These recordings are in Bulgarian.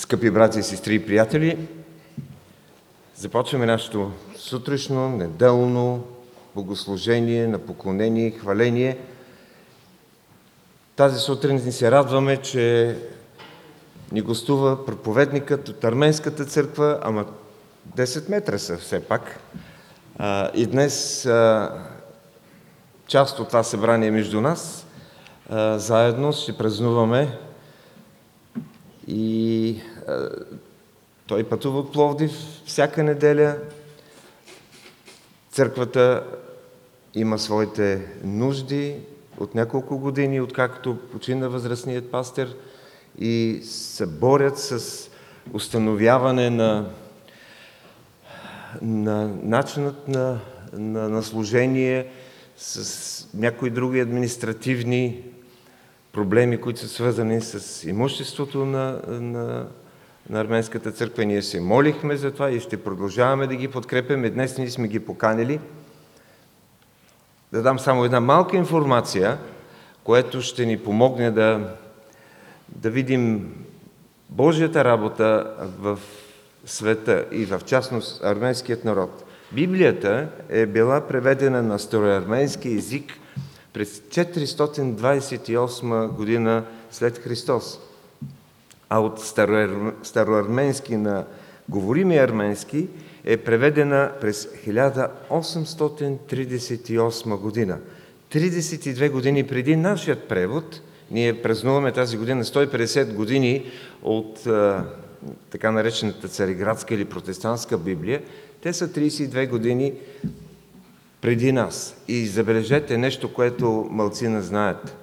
Скъпи брати и сестри и приятели, започваме нашето сутрешно, неделно богослужение на поклонение и хваление. Тази сутрин ни се радваме, че ни гостува проповедникът от Арменската църква, ама 10 метра са все пак. И днес част от това събрание между нас заедно ще празнуваме и той пътува от Пловдив всяка неделя. Църквата има своите нужди от няколко години, откакто почина възрастният пастир и се борят с установяване на, на начинът на, на, на служение с някои други административни проблеми, които са свързани с имуществото на, на, на Арменската църква. Ние се молихме за това и ще продължаваме да ги подкрепяме. Днес ние сме ги поканили. Да дам само една малка информация, което ще ни помогне да, да видим Божията работа в света и в частност арменският народ. Библията е била преведена на староарменски език през 428 година след Христос. А от староарменски на говорими арменски е преведена през 1838 година. 32 години преди нашият превод, ние празнуваме тази година 150 години от така наречената цариградска или протестантска Библия, те са 32 години преди нас. И забележете нещо, което мълцина знаят.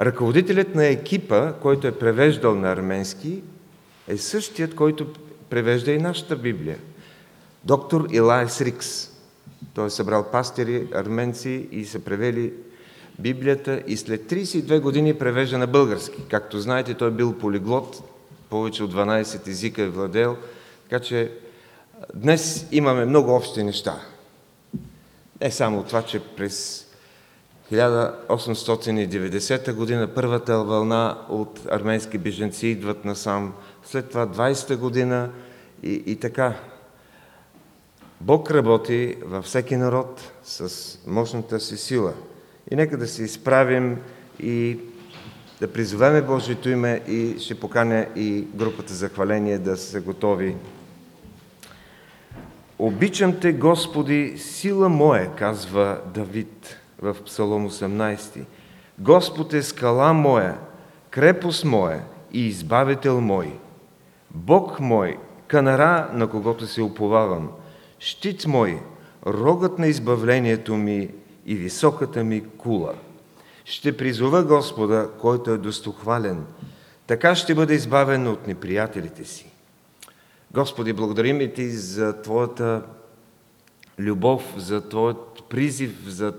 Ръководителят на екипа, който е превеждал на арменски, е същият, който превежда и нашата Библия. Доктор Илайс Рикс. Той е събрал пастири, арменци и са превели Библията и след 32 години превежда на български. Както знаете, той е бил полиглот, повече от 12 езика е владел, така че Днес имаме много общи неща. Не само това, че през 1890 година първата вълна от арменски беженци идват насам, след това 20-та година и, и така. Бог работи във всеки народ с мощната си сила. И нека да се изправим и да призовеме Божието име и ще поканя и групата за хваление да са готови Обичам те, Господи, сила моя, казва Давид в Псалом 18. Господ е скала моя, крепост моя и избавител мой. Бог мой, канара, на когото се уповавам, щит мой, рогът на избавлението ми и високата ми кула. Ще призова Господа, който е достохвален, така ще бъде избавен от неприятелите си. Господи, благодарим и Ти за Твоята любов, за Твоят призив, за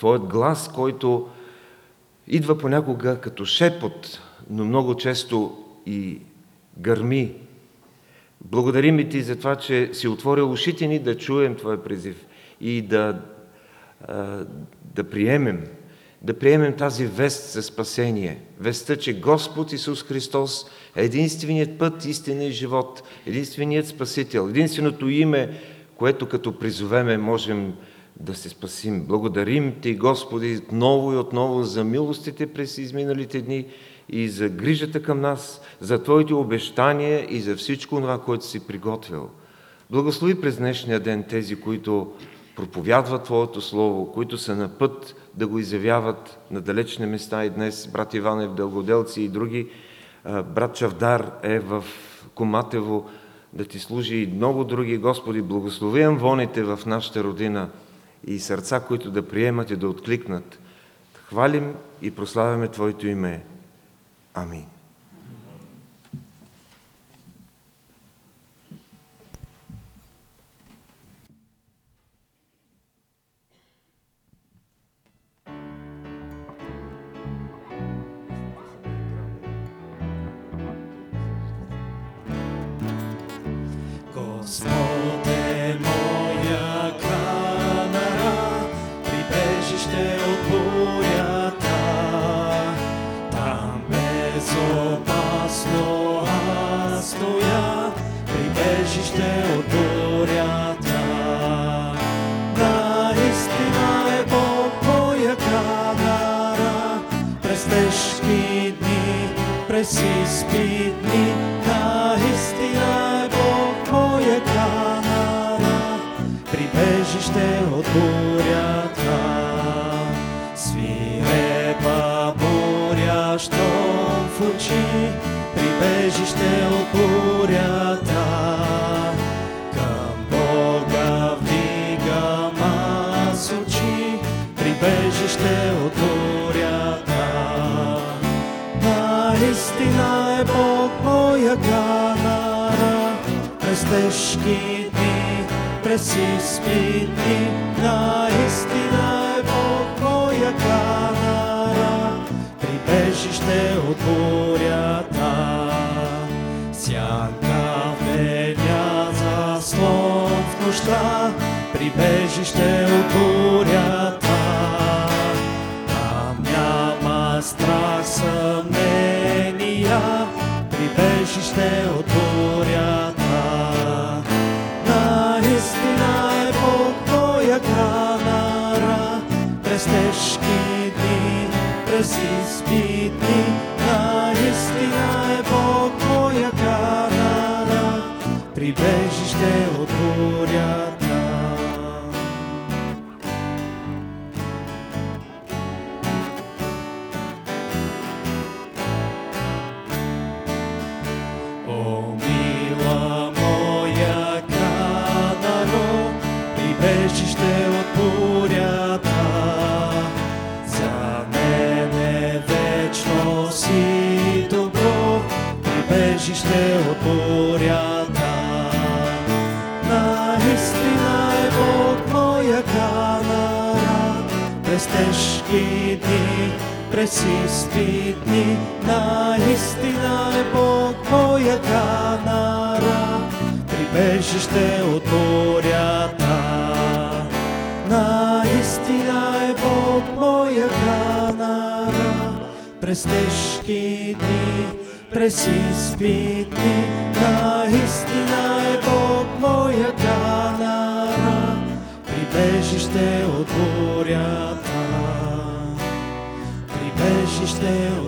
Твоят глас, който идва понякога като шепот, но много често и гърми. Благодарим и Ти за това, че си отворил ушите ни да чуем Твоя призив и да, да приемем да приемем тази вест за спасение. Вестта, че Господ Исус Христос е единственият път, истина и живот, единственият Спасител, единственото име, което като призовеме можем да се спасим. Благодарим Ти, Господи, отново и отново за милостите през изминалите дни и за грижата към нас, за Твоите обещания и за всичко това, което си приготвил. Благослови през днешния ден тези, които проповядват Твоето Слово, които са на път да го изявяват на далечни места и днес брат Иван е в Дългоделци и други, брат Чавдар е в Коматево, да ти служи и много други. Господи, благословям воните в нашата родина и сърца, които да приемат и да откликнат. Хвалим и прославяме Твоето име. Амин. прибежище presis bidni ta istina je Bog pribežište od Boga през изпити. Наистина е Бог моя канара, прибежище от бурята. Сянка в деня заслон в нощта, прибежище от бурята. Там няма страх, съмнения, прибежище от през изпитни. Наистина е Бог моя канара, прибежище от бурята. Наистина е Бог моя канара, през тежки дни, през изпитни. Наистина е Бог моя канара, прибежище от бурята. Прибежище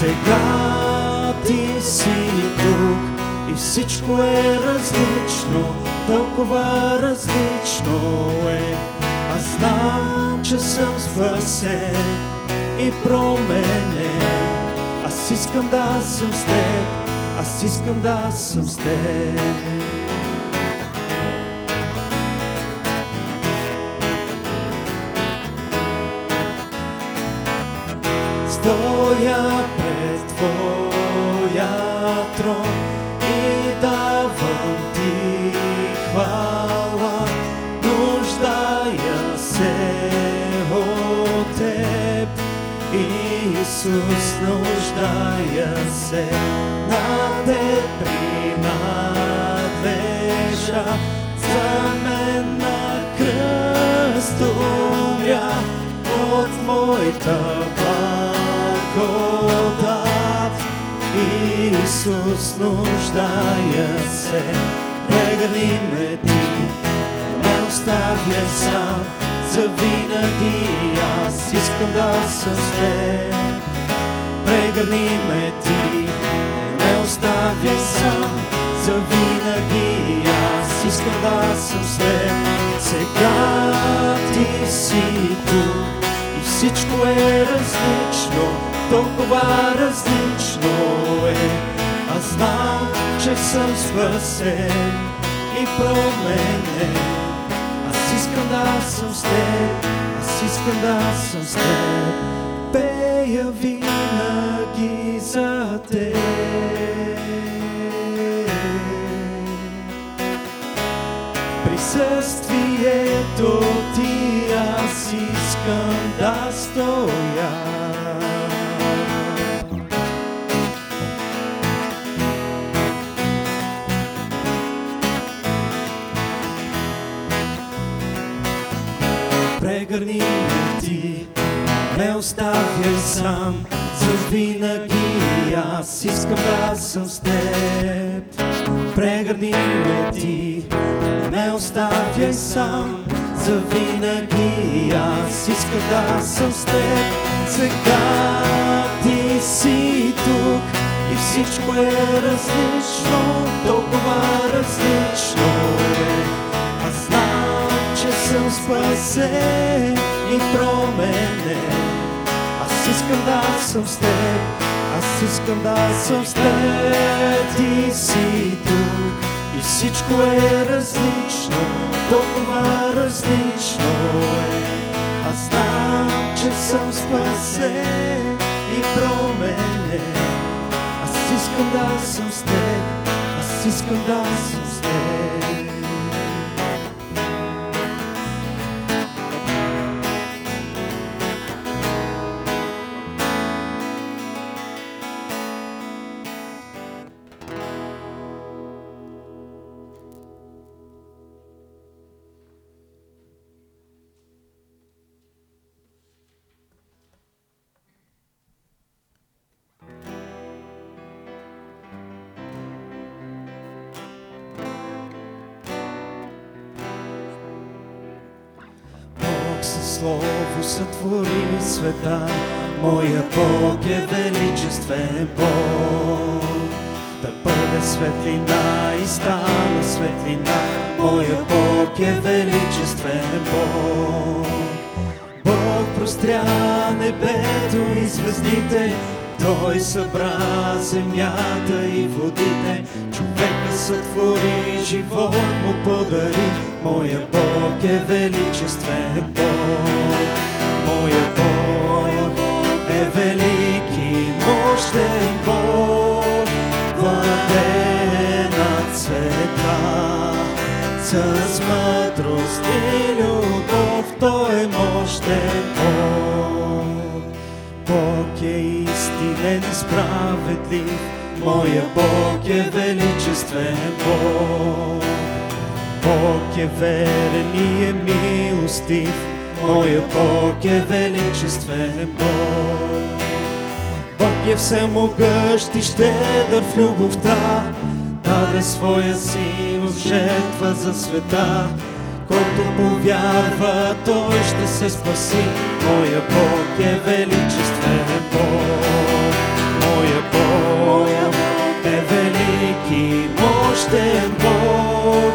Сега Ти си тук и всичко е различно, толкова различно е. Аз знам, че съм спасен и променен. Аз искам да съм с теб, аз искам да съм с теб. Стоя пред Твоя трон и давам Ти хвала, нуждая се от Теб. Исус, нуждая се. На Теб принадлежа, за мен на кръст умря. От моята Исус, нуждая се прегърни ме ти, не оставя сам, за винаги аз искам да съм с теб. Прегърни ме ти, не оставя сам, за винаги аз искам да съм с теб. Сега ти си тук и всичко е различно, толкова различно е. Аз знам, че съм спасен и променен. Аз искам да съм с теб, аз искам да съм с теб. Пея винаги за теб. Присъствието ти аз искам да стоя. Прегърни ти, не оставяй сам, за винаги аз искам да съм с теб. Прегърни ме ти, не оставяй сам, за винаги аз искам да съм с теб. Сега ти си тук и всичко е различно, толкова различно е. Че съм спасен и променен. Аз искам да съм с теб, аз искам да съм с теб. Ти си тук и всичко е различно, толкова различно е. Аз знам, че съм спасен и променен. Аз искам да съм с теб, аз искам да съм с теб. Със слово сътвори света, моя Бог е величествен Бог. Да бъде светлина и стана светлина, моя Бог е величествен Бог. Бог простря небето и звездите, Той събра земята и водите, човека сътвори, живот му подари, моя Бог е величествен Бог. Моя Бог е велики, мощен Бог, владее над света. С мъдрост и любов Той е мощен Бог. Бог е истинен справедлив, моя Бог е величествен Бог. Бог е верен и е милостив, моя Бог е величествен Бог. Бог е всемогъщ и щедър в любовта, даде своя син в жертва за света. Който повярва, той ще се спаси. Моя Бог е величествен Бог. Велики, мощен Бог.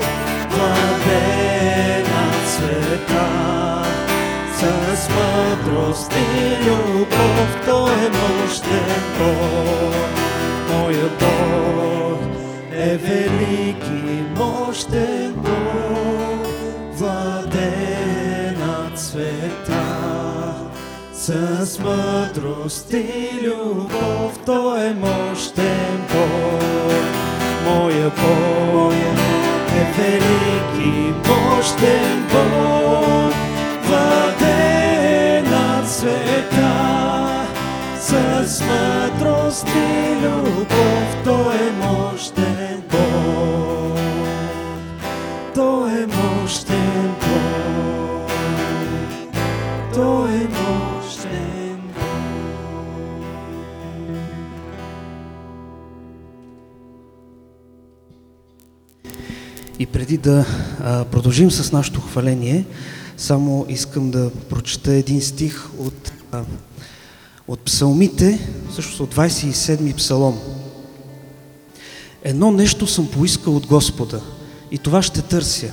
Владее над света. С мъдрост и любов Той е мощен Бог. Моя Бог е велики, мощен Бог. Владее над света. С мъдрост и любов Той е мощен Бог. Моя Бог е велики, мощен Бог. Владее над света. С мъдрост и любов Той е мощен преди да а, продължим с нашето хваление, само искам да прочета един стих от, а, от псалмите, всъщност от 27-ми псалом. Едно нещо съм поискал от Господа и това ще търся.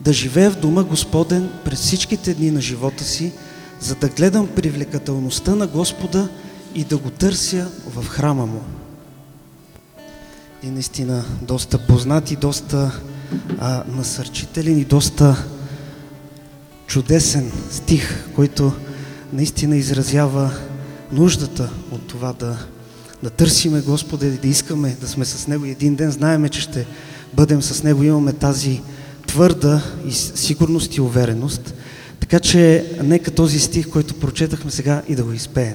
Да живея в дома Господен през всичките дни на живота си, за да гледам привлекателността на Господа и да го търся в храма му. И наистина доста познат и доста а, насърчителен и доста чудесен стих, който наистина изразява нуждата от това да, да търсиме Господа и да искаме да сме с Него. И един ден знаеме, че ще бъдем с Него. Имаме тази твърда и сигурност и увереност. Така че нека този стих, който прочетахме сега и да го изпеем.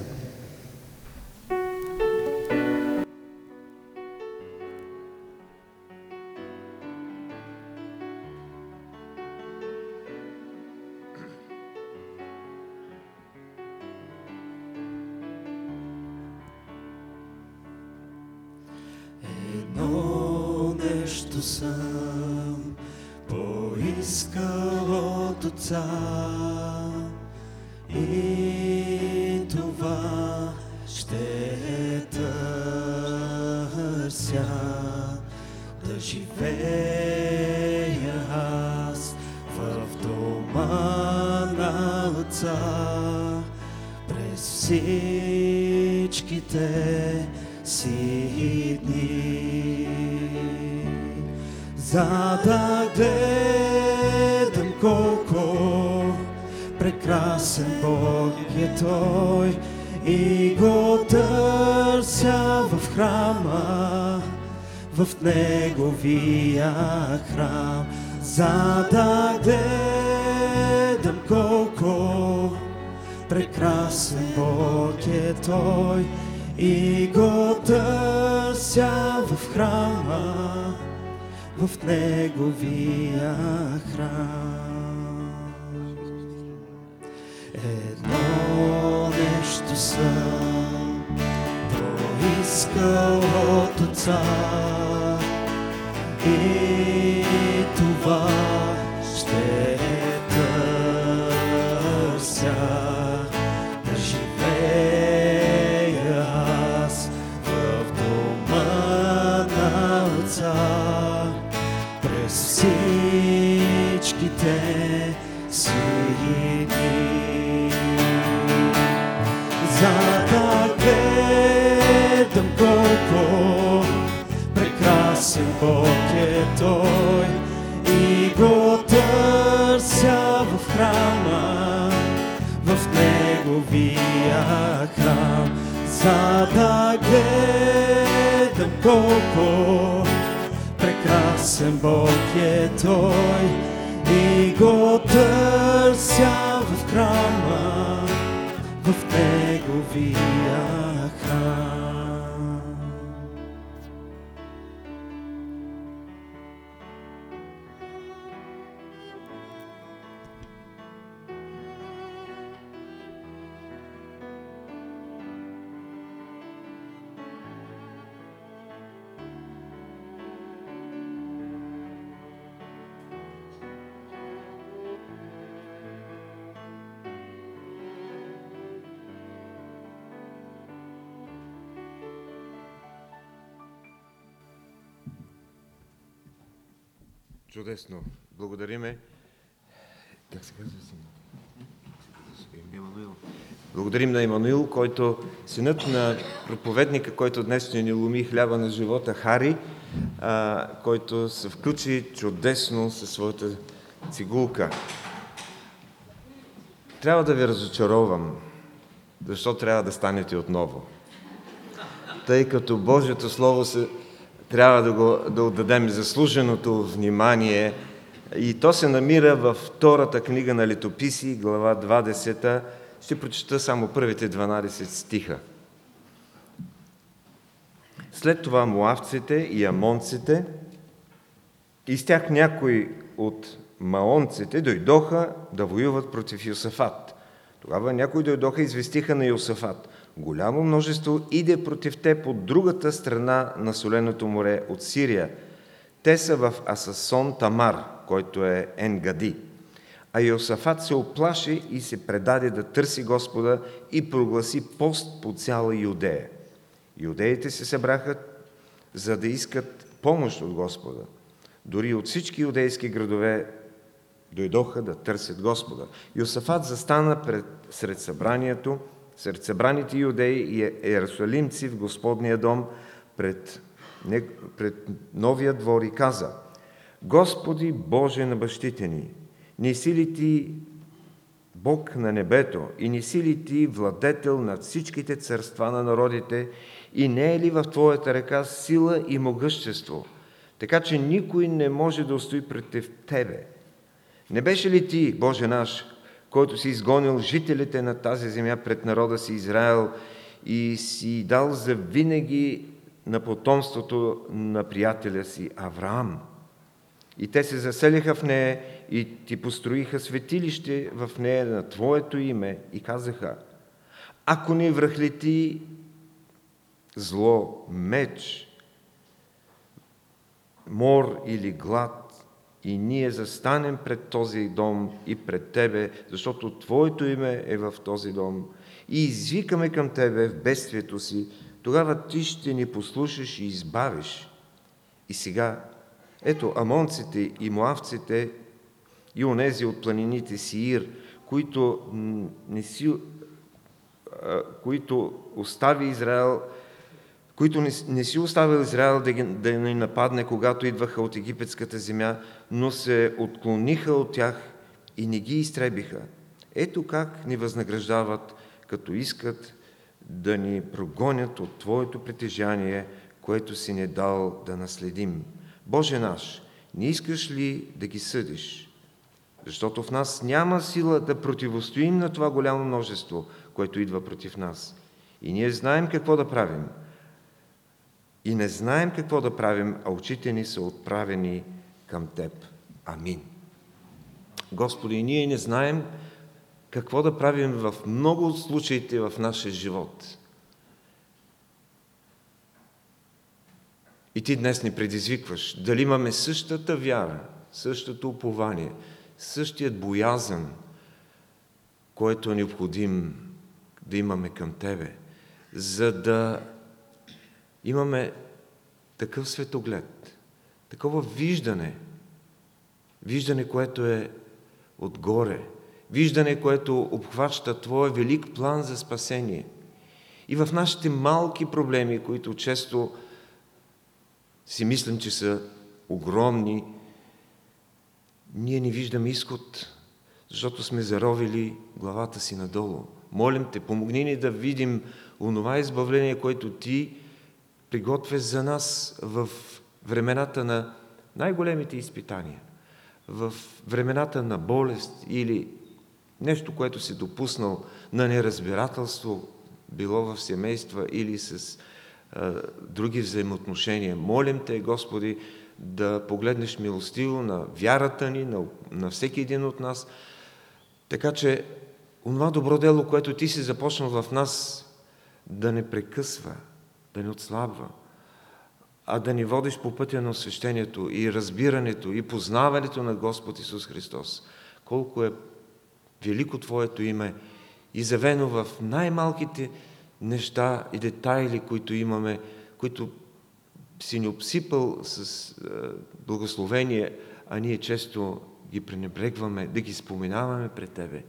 Чудесно. Благодариме. Как се казва? Емануил. Благодарим на Емануил, който синът на проповедника, който днес ще ни ломи хляба на живота, Хари, а, който се включи чудесно със своята цигулка. Трябва да ви разочаровам, защо трябва да станете отново. Тъй като Божието Слово се, трябва да, го, да отдадем заслуженото внимание и то се намира във втората книга на Летописи, глава 20. Ще прочета само първите 12 стиха. След това муавците и амонците и с тях някои от маонците дойдоха да воюват против Йосафат. Тогава някои дойдоха и известиха на Йосафат. Голямо множество иде против теб от другата страна на Соленото море, от Сирия. Те са в Асасон Тамар, който е Енгади. А Йосафат се оплаши и се предаде да търси Господа и прогласи пост по цяла Юдея. Юдеите се събраха, за да искат помощ от Господа. Дори от всички юдейски градове дойдоха да търсят Господа. Йосафат застана пред, сред събранието, сред събраните юдеи и иерусалимци в Господния дом пред, не, пред новия двор и каза Господи Боже на бащите ни, не си ли ти Бог на небето и не си ли ти владетел над всичките царства на народите и не е ли в Твоята ръка сила и могъщество, така че никой не може да устои пред Тебе? Не беше ли Ти, Боже наш, който си изгонил жителите на тази земя пред народа си Израел и си дал за винаги на потомството на приятеля си Авраам? И те се заселиха в нея и ти построиха светилище в нея на Твоето име и казаха, ако ни връхлети зло, меч, мор или глад, и ние застанем пред този дом и пред Тебе, защото Твоето име е в този дом, и извикаме към Тебе в бедствието си, тогава Ти ще ни послушаш и избавиш. И сега, ето, амонците и моавците и онези от планините Сиир, които, не си, които остави Израел, които не, не си оставил Израел да, ги, да ни нападне, когато идваха от египетската земя, но се отклониха от тях и не ги изтребиха. Ето как ни възнаграждават, като искат да ни прогонят от Твоето притежание, което си не дал да наследим. Боже наш, не искаш ли да ги съдиш? Защото в нас няма сила да противостоим на това голямо множество, което идва против нас. И ние знаем какво да правим. И не знаем какво да правим, а очите ни са отправени към Теб. Амин. Господи, ние не знаем какво да правим в много от случаите в нашия живот. И Ти днес ни предизвикваш дали имаме същата вяра, същото упование, същият боязън, който е необходим да имаме към Тебе, за да имаме такъв светоглед, такова виждане, виждане, което е отгоре, виждане, което обхваща Твоя велик план за спасение. И в нашите малки проблеми, които често си мислим, че са огромни, ние не виждаме изход, защото сме заровили главата си надолу. Молим те, помогни ни да видим онова избавление, което ти приготвя за нас в времената на най-големите изпитания, в времената на болест или нещо, което си допуснал на неразбирателство, било в семейства или с а, други взаимоотношения. Молим Те, Господи, да погледнеш милостиво на вярата ни, на, на всеки един от нас, така че онова добро дело, което Ти си започнал в нас, да не прекъсва, да не отслабва, а да ни водиш по пътя на освещението и разбирането и познаването на Господ Исус Христос. Колко е велико Твоето име, изявено в най-малките неща и детайли, които имаме, които си ни обсипал с благословение, а ние често ги пренебрегваме, да ги споменаваме пред Тебе.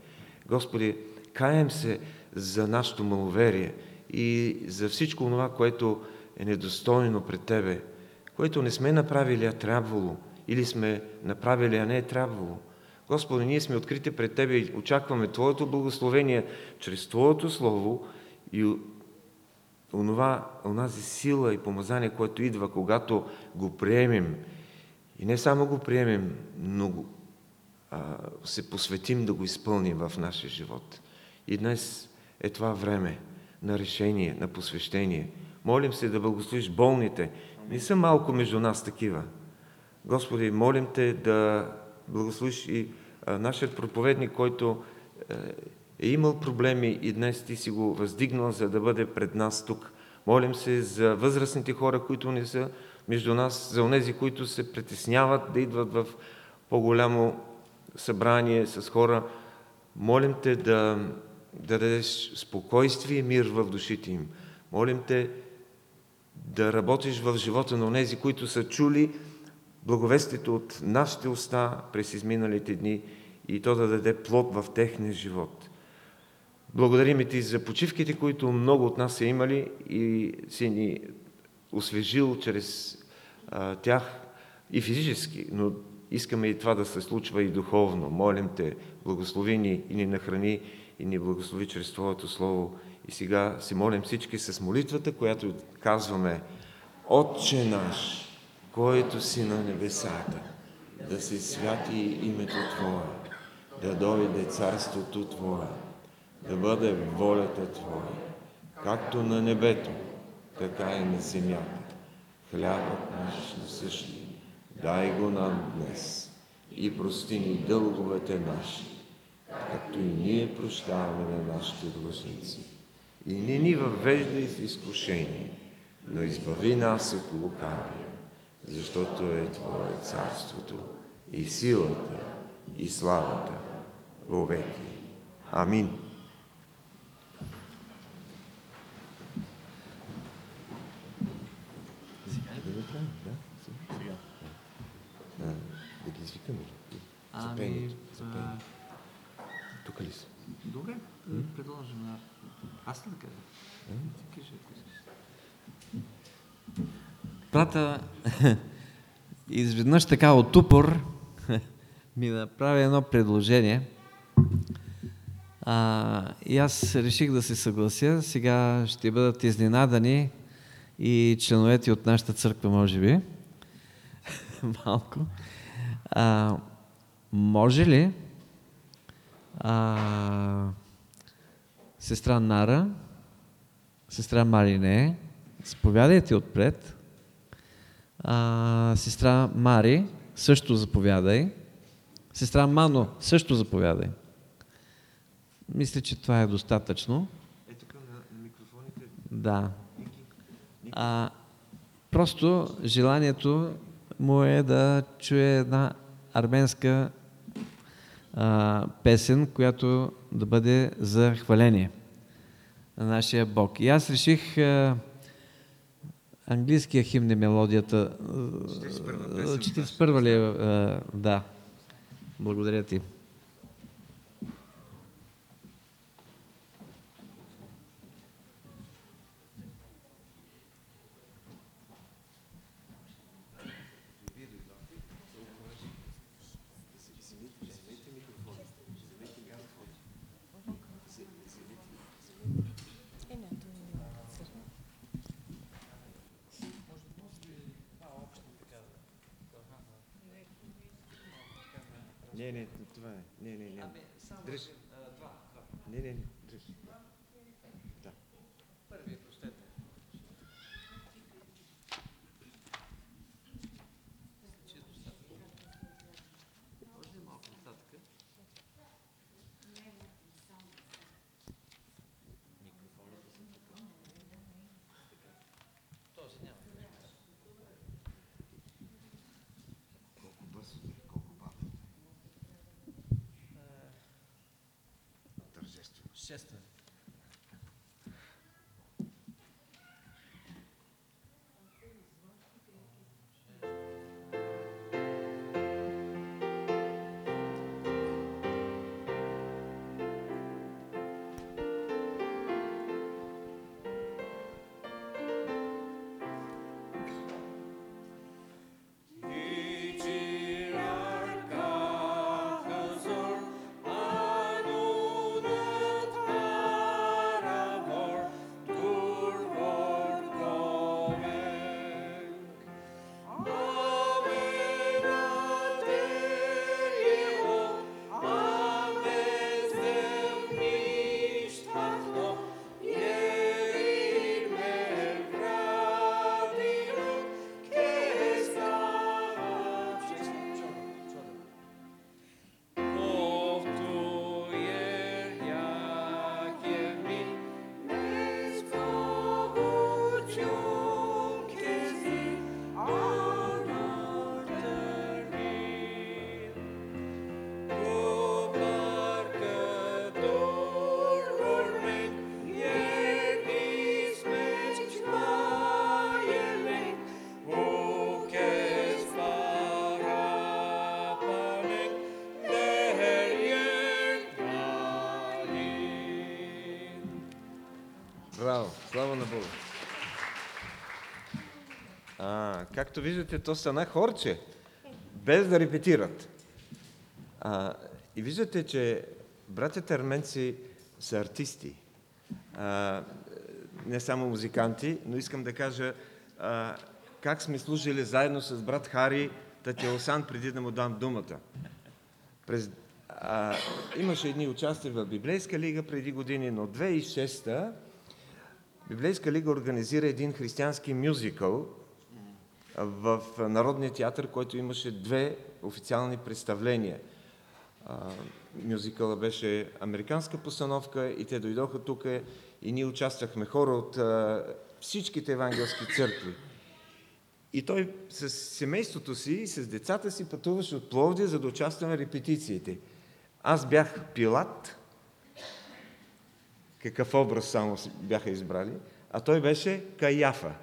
Господи, каем се за нашето маловерие и за всичко това, което е недостойно пред Тебе, което не сме направили, а трябвало, или сме направили, а не е трябвало. Господи, ние сме открити пред Тебе и очакваме Твоето благословение чрез Твоето Слово и онова, онази сила и помазание, което идва, когато го приемем. И не само го приемем, но го, а, се посветим да го изпълним в нашия живот. И днес е това време на решение, на посвещение. Молим се да благословиш болните. Не са малко между нас такива. Господи, молим Те да благословиш и нашият проповедник, който е, е имал проблеми и днес Ти си го въздигнал, за да бъде пред нас тук. Молим се за възрастните хора, които не са между нас, за онези, които се притесняват да идват в по-голямо събрание с хора. Молим Те да, да дадеш спокойствие и мир в душите им. Молим Те да работиш в живота на онези, които са чули благовестието от нашите уста през изминалите дни и то да даде плод в техния живот. Благодарим Ти за почивките, които много от нас са имали и си ни освежил чрез а, тях и физически, но искаме и това да се случва и духовно. Молим Те, благослови ни и ни нахрани и ни благослови чрез Твоето Слово. И сега се молим всички с молитвата, която казваме Отче наш, който си на небесата, да се святи името Твое, да дойде царството Твое, да бъде волята Твоя, както на небето, така и на земята. Хлябът наш насъщни, дай го нам днес и прости ни дълговете наши, както и ние прощаваме на нашите длъжници. И не ни въвеждай в изкушение, но избави нас от лукавия, защото е Твое царството и силата и славата веки. Амин. Да ги извикаме ли? За Ами, пеенето, за а, пеенето. Тук ли са? добре, предложим на... Аз ли да кажа? Ти кажи, ако искаш. Брата, изведнъж така от упор ми направи едно предложение. А, и аз реших да се съглася. Сега ще бъдат изненадани и членовете от нашата църква, може би. Малко. А, може ли а, сестра Нара, сестра Марине, заповядайте отпред. А, сестра Мари, също заповядай. Сестра Мано, също заповядай. Мисля, че това е достатъчно. Е, тук на, на микрофоните. Да. А, просто желанието му е да чуе една арменска а, песен, която да бъде за хваление на нашия Бог. И аз реших а, английския химн е мелодията. 41-а песен. 41 ли е? Да. Благодаря ти. Не, не, това е. Не, не, не. Дръж. Не, చేస్తుంది както виждате, то стана хорче, без да репетират. А, и виждате, че братята арменци са артисти. А, не само музиканти, но искам да кажа а, как сме служили заедно с брат Хари Татеосан, преди да му дам думата. През, а, имаше едни участия в Библейска лига преди години, но 2006-та Библейска лига организира един християнски мюзикъл в Народния театър, който имаше две официални представления. Мюзикъла беше американска постановка и те дойдоха тук и ние участвахме хора от всичките евангелски църкви. И той с семейството си и с децата си пътуваше от Пловдия, за да участва на репетициите. Аз бях пилат, какъв образ само бяха избрали, а той беше Каяфа.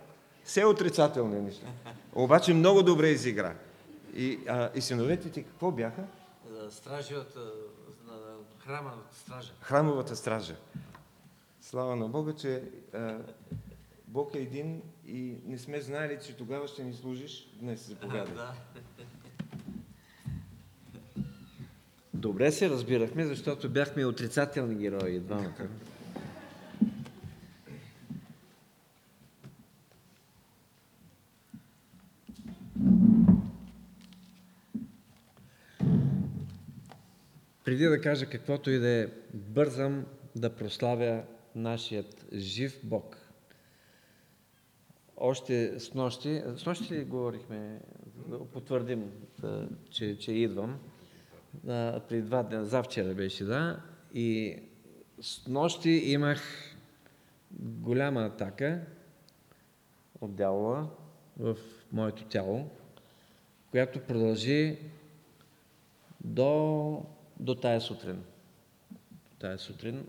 Все отрицателни неща. Обаче много добре изигра. И, а, и синовете ти какво бяха? Стражи от на храмовата стража. Храмовата стража. Слава на Бога, че а, Бог е един и не сме знаели, че тогава ще ни служиш. Днес заповядай. Да. Добре се разбирахме, защото бяхме отрицателни герои двамата. Преди да кажа каквото и да е, бързам да прославя нашият жив Бог. Още с нощи, с нощи ли говорихме, потвърдим, че, че идвам, при два дни, завчера беше, да, и с нощи имах голяма атака от дявола в моето тяло, която продължи до, до тая сутрин. Тая сутрин.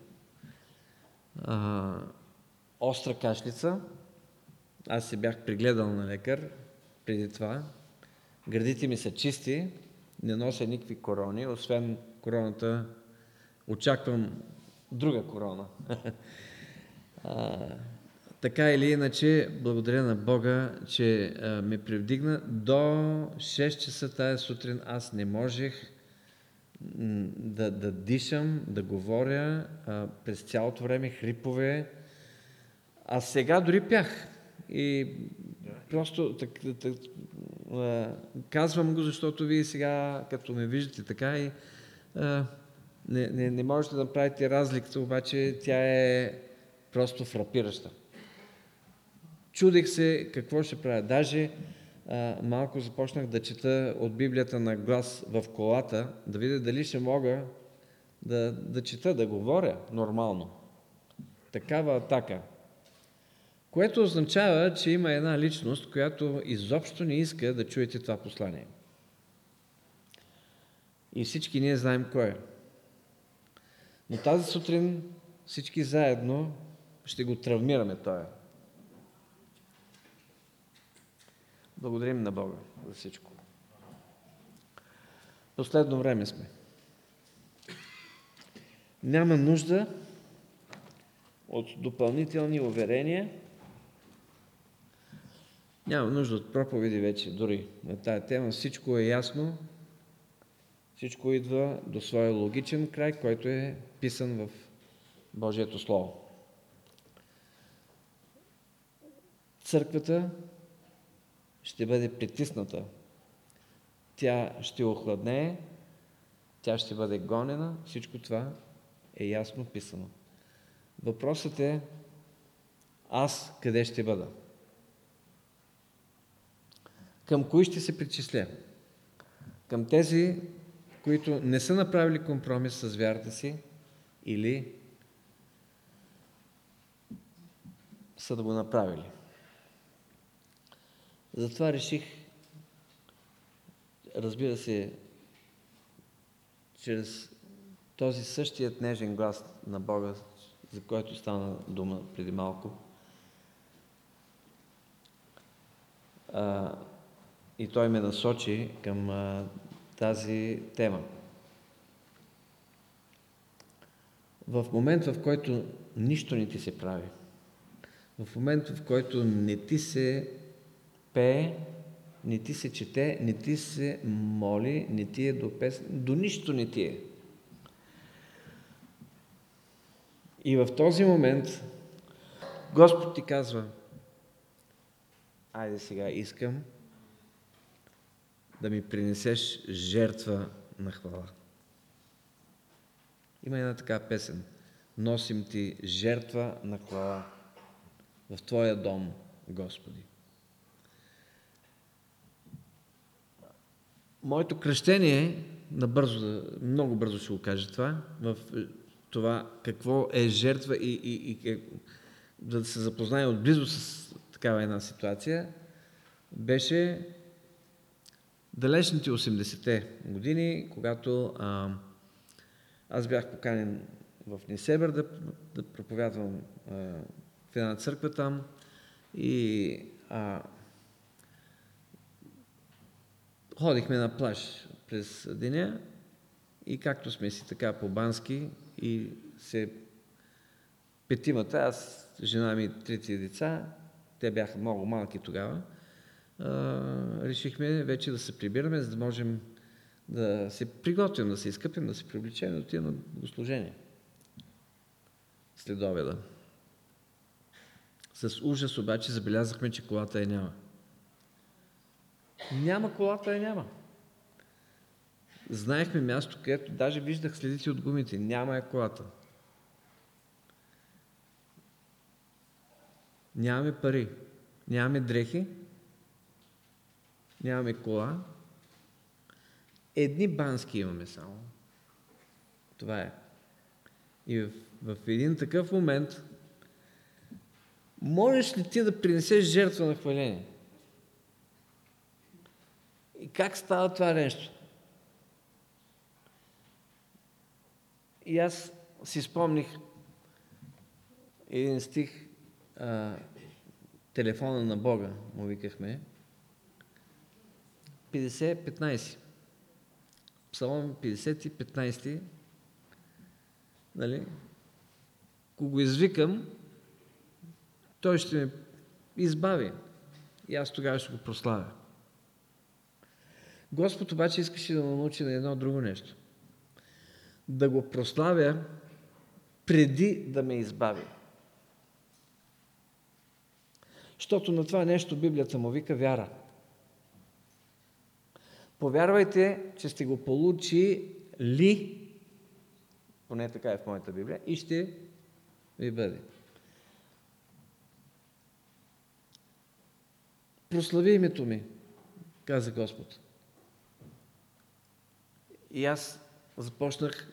А, остра кашлица. Аз се бях пригледал на лекар преди това. Градите ми са чисти, не нося никакви корони, освен короната, очаквам друга корона. а, така или иначе, благодаря на Бога, че а, ме привдигна. До 6 часа тая сутрин аз не можех да, да дишам, да говоря а, през цялото време, хрипове. А сега дори пях. И просто так, так, а, казвам го, защото вие сега, като ме виждате така и а, не, не, не можете да направите разликата, обаче тя е просто фрапираща. Чудех се какво ще правя. Даже малко започнах да чета от Библията на глас в колата, да видя дали ще мога да, да чета, да говоря нормално. Такава атака. Което означава, че има една личност, която изобщо не иска да чуете това послание. И всички ние знаем кой е. Но тази сутрин всички заедно ще го травмираме той. Благодарим на Бога за всичко. Последно време сме. Няма нужда от допълнителни уверения, няма нужда от проповеди вече дори на тая тема. Всичко е ясно, всичко идва до своя логичен край, който е писан в Божието Слово. Църквата ще бъде притисната. Тя ще охладнее, тя ще бъде гонена. Всичко това е ясно писано. Въпросът е аз къде ще бъда? Към кои ще се причисля? Към тези, които не са направили компромис с вярата си или са да го направили. Затова реших, разбира се, чрез този същият нежен глас на Бога, за който стана дума преди малко, а, и той ме насочи към а, тази тема. В момент, в който нищо не ти се прави, В момента, в който не ти се пее, не ти се чете, не ти се моли, не ти е до песен, до нищо не ти е. И в този момент Господ ти казва, айде сега искам да ми принесеш жертва на хвала. Има една така песен. Носим ти жертва на хвала в Твоя дом, Господи. Моето кръщение, набързо, много бързо ще го кажа това, в това какво е жертва и, и, и за да се запознае отблизо с такава една ситуация, беше далечните 80-те години, когато а, аз бях поканен в Несебър да, да проповядвам а, в една църква там и а, ходихме на плаж през деня и както сме си така по-бански и се петимата, аз, жена ми, трите деца, те бяха много малки тогава, решихме вече да се прибираме, за да можем да се приготвим, да се изкъпим, да се привлечем, да отидем на богослужение. След обеда. С ужас обаче забелязахме, че колата е няма. Няма колата, е няма. Знаехме място, където даже виждах следите от гумите. Няма е колата. Нямаме пари. Нямаме дрехи. Нямаме кола. Едни бански имаме само. Това е. И в, в един такъв момент можеш ли ти да принесеш жертва на хваление? И как става това нещо? И аз си спомних един стих, а, телефона на Бога, му викахме, 50-15. Псалом 50 15. Нали? Ако го извикам, той ще ме избави. И аз тогава ще го прославя. Господ обаче искаше да ме научи на едно друго нещо. Да го прославя преди да ме избави. Защото на това нещо Библията му вика вяра. Повярвайте, че сте го получили, поне така е в моята Библия, и ще ви бъде. Прослави името ми, каза Господ. И аз започнах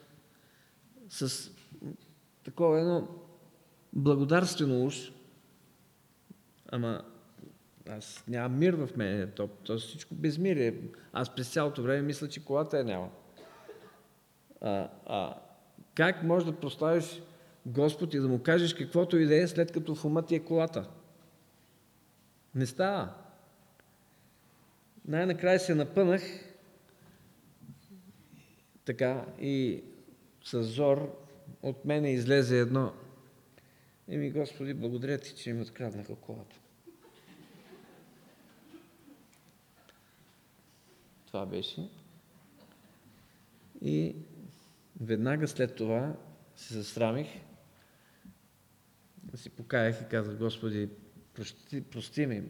с такова едно благодарствено уж, ама аз нямам мир в мен, то, то всичко безмирие. Аз през цялото време мисля, че колата е няма. А, а, как можеш да прославиш Господ и да му кажеш каквото и да е, след като в ума ти е колата? Не става. Най-накрая се напънах така и с зор от мене излезе едно. Еми, Господи, благодаря ти, че ми откраднаха колата. Това беше. И веднага след това се засрамих, си покаях и казах, Господи, прости, прости ми.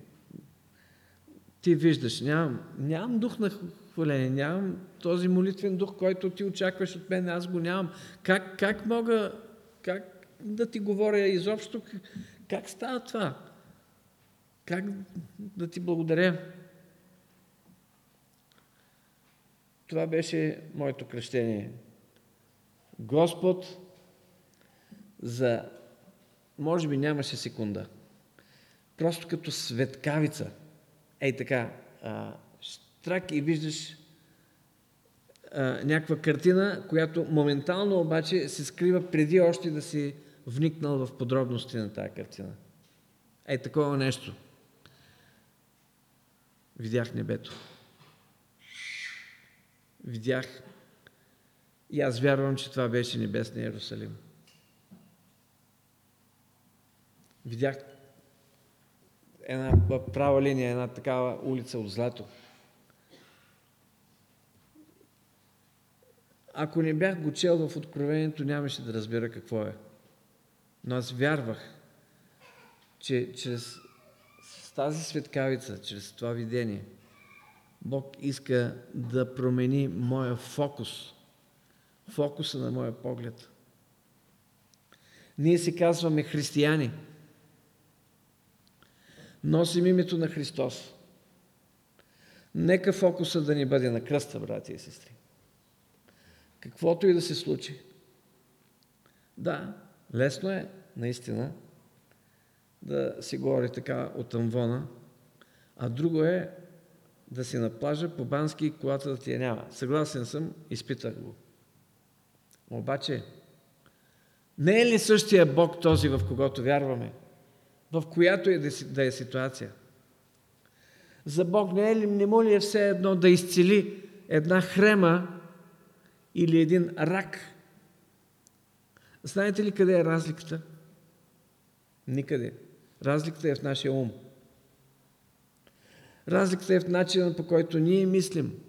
Ти виждаш, нямам, нямам дух на хваление, нямам този молитвен дух, който ти очакваш от мен, аз го нямам. Как, как мога, как да ти говоря изобщо, как става това? Как да ти благодаря? Това беше моето кръщение. Господ за, може би нямаше секунда, просто като светкавица, ей така, а, штрак и виждаш а, някаква картина, която моментално обаче се скрива преди още да си вникнал в подробности на тази картина. Ей, такова нещо. Видях небето видях и аз вярвам, че това беше Небесния Иерусалим. Видях една права линия, една такава улица от злато. Ако не бях го чел в Откровението, нямаше да разбера какво е. Но аз вярвах, че чрез тази светкавица, чрез това видение, Бог иска да промени моя фокус, фокуса на моя поглед. Ние се казваме християни. Носим името на Христос. Нека фокуса да ни бъде на кръста, брати и сестри. Каквото и да се случи. Да, лесно е, наистина, да си говори така от амвона, а друго е да си на плажа по бански и колата да ти я няма. Съгласен съм, изпитах го. Обаче, не е ли същия Бог този, в когото вярваме? В която и да е ситуация? За Бог не, е ли, не му ли е все едно да изцели една хрема или един рак? Знаете ли къде е разликата? Никъде. Разликата е в нашия ум. Разликата е в начина по който ние мислим.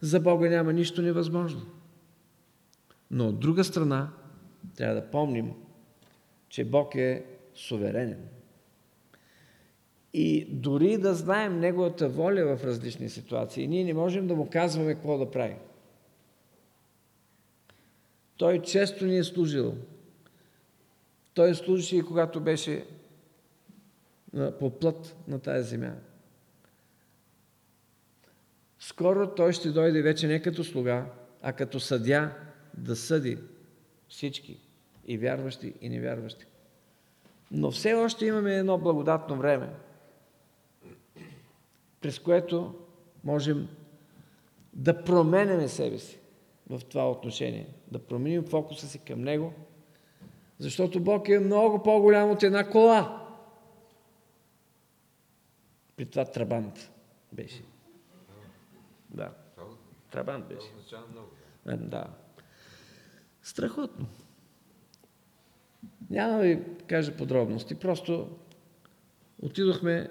За Бога няма нищо невъзможно. Но от друга страна, трябва да помним, че Бог е суверенен. И дори да знаем Неговата воля в различни ситуации, ние не можем да му казваме какво да прави. Той често ни е служил. Той служише и когато беше по плът на тази земя. Скоро той ще дойде вече не като слуга, а като съдя да съди всички, и вярващи, и невярващи. Но все още имаме едно благодатно време, през което можем да променяме себе си в това отношение, да променим фокуса си към Него, защото Бог е много по-голям от една кола. При това Трабант беше. Да. Трабант беше. Да. Страхотно. Няма да ви кажа подробности, просто отидохме.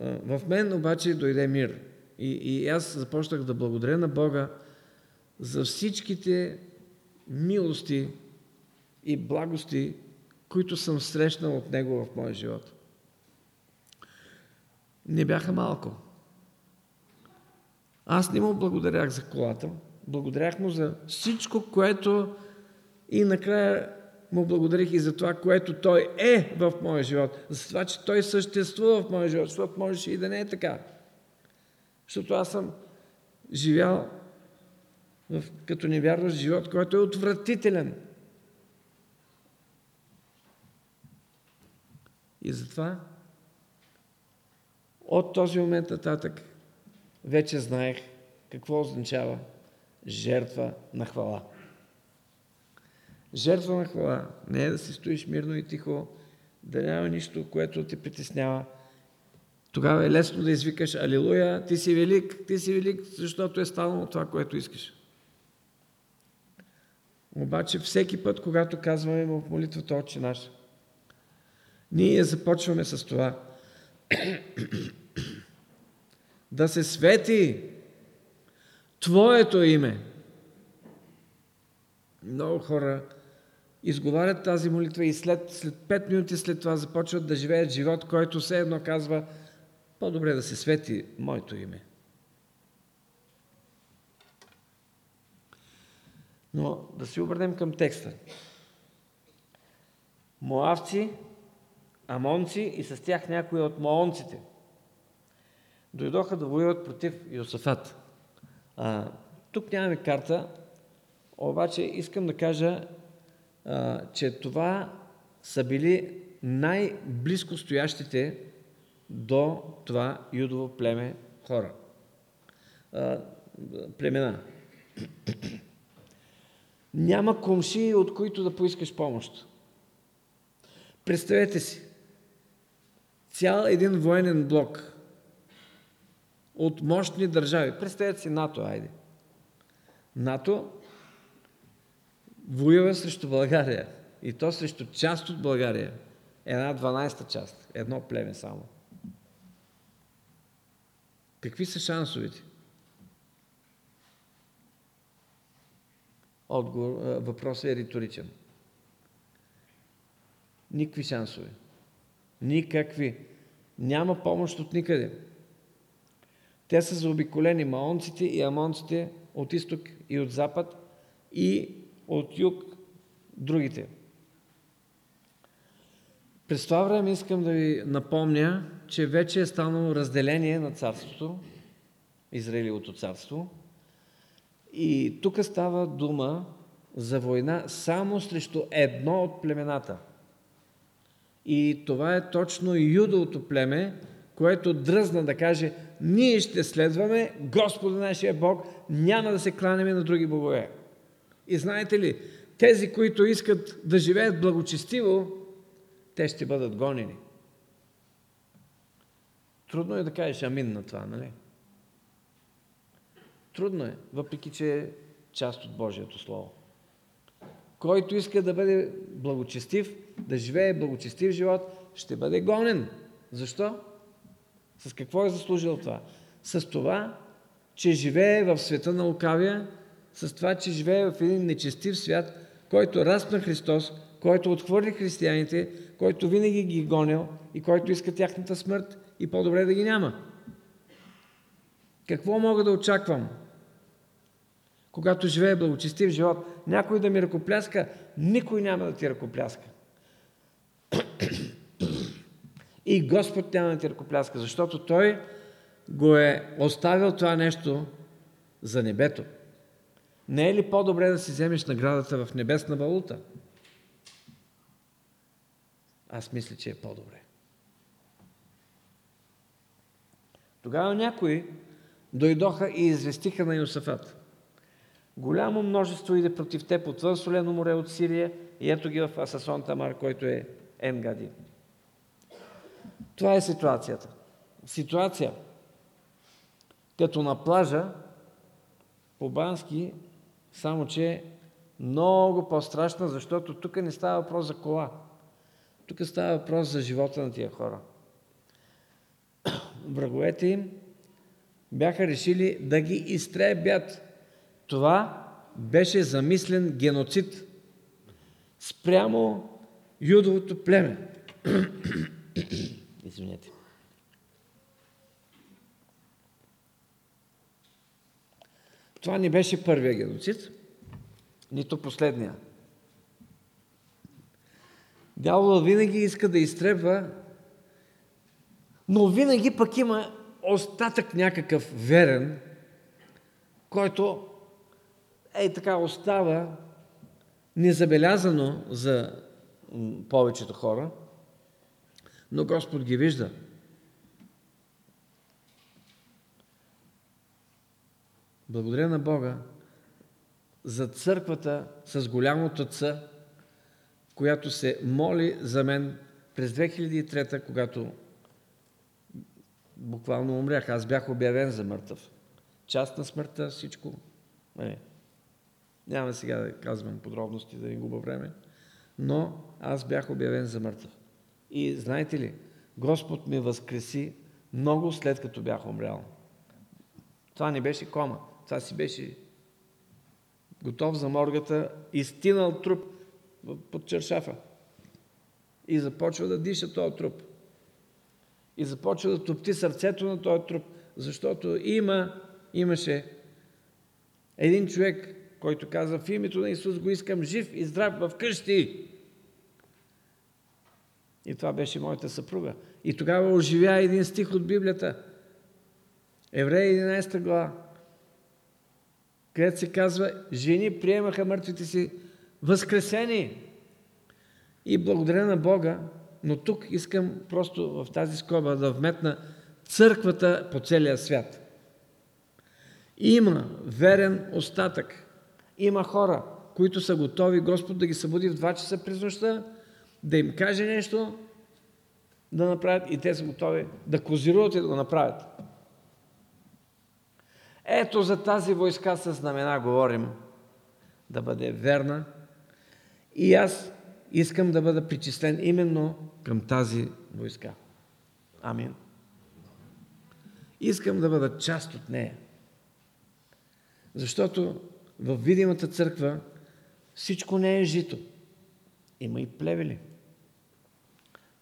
В мен обаче дойде мир. И, и аз започнах да благодаря на Бога за всичките милости и благости, които съм срещнал от Него в моя живот. Не бяха малко. Аз не му благодарях за колата, благодарях му за всичко, което и накрая му благодарих и за това, което той е в моя живот. За това, че той съществува в моя живот, защото можеше и да не е така. Защото аз съм живял в, като невярващ живот, който е отвратителен. И затова от този момент нататък вече знаех какво означава жертва на хвала. Жертва на хвала не е да си стоиш мирно и тихо, да няма нищо, което те притеснява. Тогава е лесно да извикаш Алилуя, ти си велик, ти си велик, защото е станало това, което искаш. Обаче всеки път, когато казваме в молитвата Отче наш, ние започваме с това. да се свети Твоето име. Много хора изговарят тази молитва и след, след 5 минути след това започват да живеят живот, който все едно казва по-добре да се свети моето име. Но да си обърнем към текста. Моавци, амонци и с тях някои от моонците дойдоха да воюват против Йосафат. А, тук нямаме карта, обаче искам да кажа, а, че това са били най-близко стоящите до това юдово племе хора. А, племена. Няма комши, от които да поискаш помощ. Представете си, цял един военен блок от мощни държави. Представете си НАТО, айде. НАТО воюва срещу България. И то срещу част от България. Една 12-та част. Едно племе само. Какви са шансовете? Отговор, въпросът е риторичен. Никакви шансове. Никакви. Няма помощ от никъде. Те са заобиколени маонците и амонците от изток и от запад и от юг другите. През това време искам да ви напомня, че вече е станало разделение на царството, Израилевото царство. И тук става дума за война само срещу едно от племената. И това е точно Юдовото племе, което дръзна да каже, ние ще следваме Господа нашия Бог, няма да се кланеме на други богове. И знаете ли, тези, които искат да живеят благочестиво, те ще бъдат гонени. Трудно е да кажеш амин на това, нали? Трудно е, въпреки че е част от Божието Слово. Който иска да бъде благочестив, да живее благочестив живот, ще бъде гонен. Защо? С какво е заслужил това? С това, че живее в света на лукавия, с това, че живее в един нечестив свят, който разпна Христос, който отхвърли християните, който винаги ги е гонил и който иска тяхната смърт и по-добре да ги няма. Какво мога да очаквам? Когато живее благочестив живот, някой да ми ръкопляска, никой няма да ти ръкопляска. И Господ няма да ти ръкопляска, защото Той го е оставил това нещо за небето. Не е ли по-добре да си вземеш наградата в небесна валута? Аз мисля, че е по-добре. Тогава някои дойдоха и известиха на Йосафат. Голямо множество иде против теб отвън Солено море от Сирия и ето ги в Асасон Тамар, който е Енгади. Това е ситуацията. Ситуация като на плажа, по-бански, само че много по-страшна, защото тук не става въпрос за кола. Тук става въпрос за живота на тия хора. Враговете им бяха решили да ги изтребят. Това беше замислен геноцид спрямо юдовото племе. Извинете. Това не беше първия геноцид, нито последния. Дявол винаги иска да изтребва, но винаги пък има остатък някакъв верен, който ей така остава незабелязано за повечето хора, но Господ ги вижда. Благодаря на Бога за църквата с голямото Ц, която се моли за мен през 2003, когато буквално умрях. Аз бях обявен за мъртъв. Част на смъртта, всичко. Не. Няма сега да казвам подробности, да ни губа време. Но аз бях обявен за мъртъв. И знаете ли, Господ ме възкреси много след като бях умрял. Това не беше кома. Това си беше готов за моргата, изтинал труп под чершафа. И започва да диша този труп. И започва да топти сърцето на този труп, защото има, имаше един човек, който каза, в името на Исус го искам жив и здрав в къщи. И това беше моята съпруга. И тогава оживя един стих от Библията. Евреи 11 глава където се казва, жени приемаха мъртвите си възкресени. И благодаря на Бога, но тук искам просто в тази скоба да вметна църквата по целия свят. Има верен остатък. Има хора, които са готови Господ да ги събуди в 2 часа през нощта, да им каже нещо, да направят и те са готови да козируват и да го направят. Ето за тази войска с знамена говорим. Да бъде верна. И аз искам да бъда причислен именно към тази войска. Амин. Искам да бъда част от нея. Защото в видимата църква всичко не е жито. Има и плевели.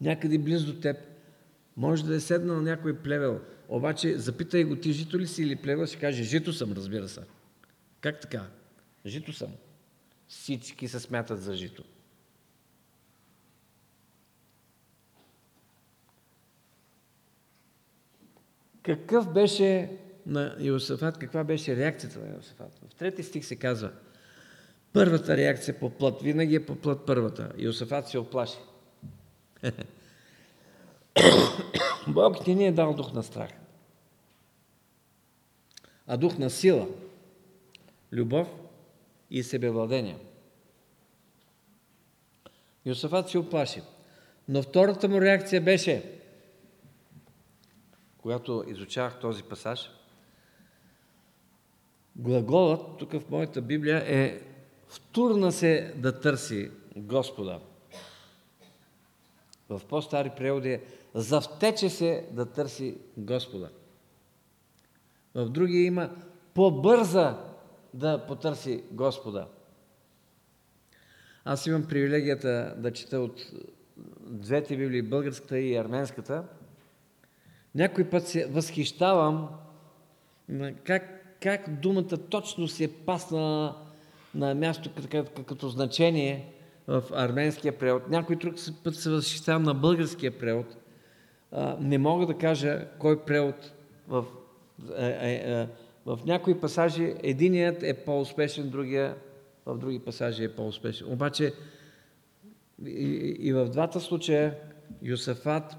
Някъде близо теб може да е седнал някой плевел, обаче запитай го ти жито ли си или плевел, ще каже жито съм, разбира се. Как така? Жито съм. Всички се смятат за жито. Какъв беше на Иосафат, каква беше реакцията на Иосафат? В трети стих се казва, първата реакция по плът, винаги е по плът първата. Иосафат се оплаши. Бог ти ни е дал дух на страх, а дух на сила, любов и себевладение. Йосафат се оплаши. Но втората му реакция беше, когато изучавах този пасаж, глаголът, тук в моята Библия, е втурна се да търси Господа. В по-стари преводи е завтече се да търси Господа. В други има побърза да потърси Господа. Аз имам привилегията да чета от двете библии, българската и арменската. Някой път се възхищавам как, как думата точно се пасна на място като, значение в арменския превод. Някой друг път се възхищавам на българския превод. Не мога да кажа кой превод в, е, е, е, в някои пасажи единият е по-успешен, другия в други пасажи е по-успешен. Обаче и, и в двата случая Йосафат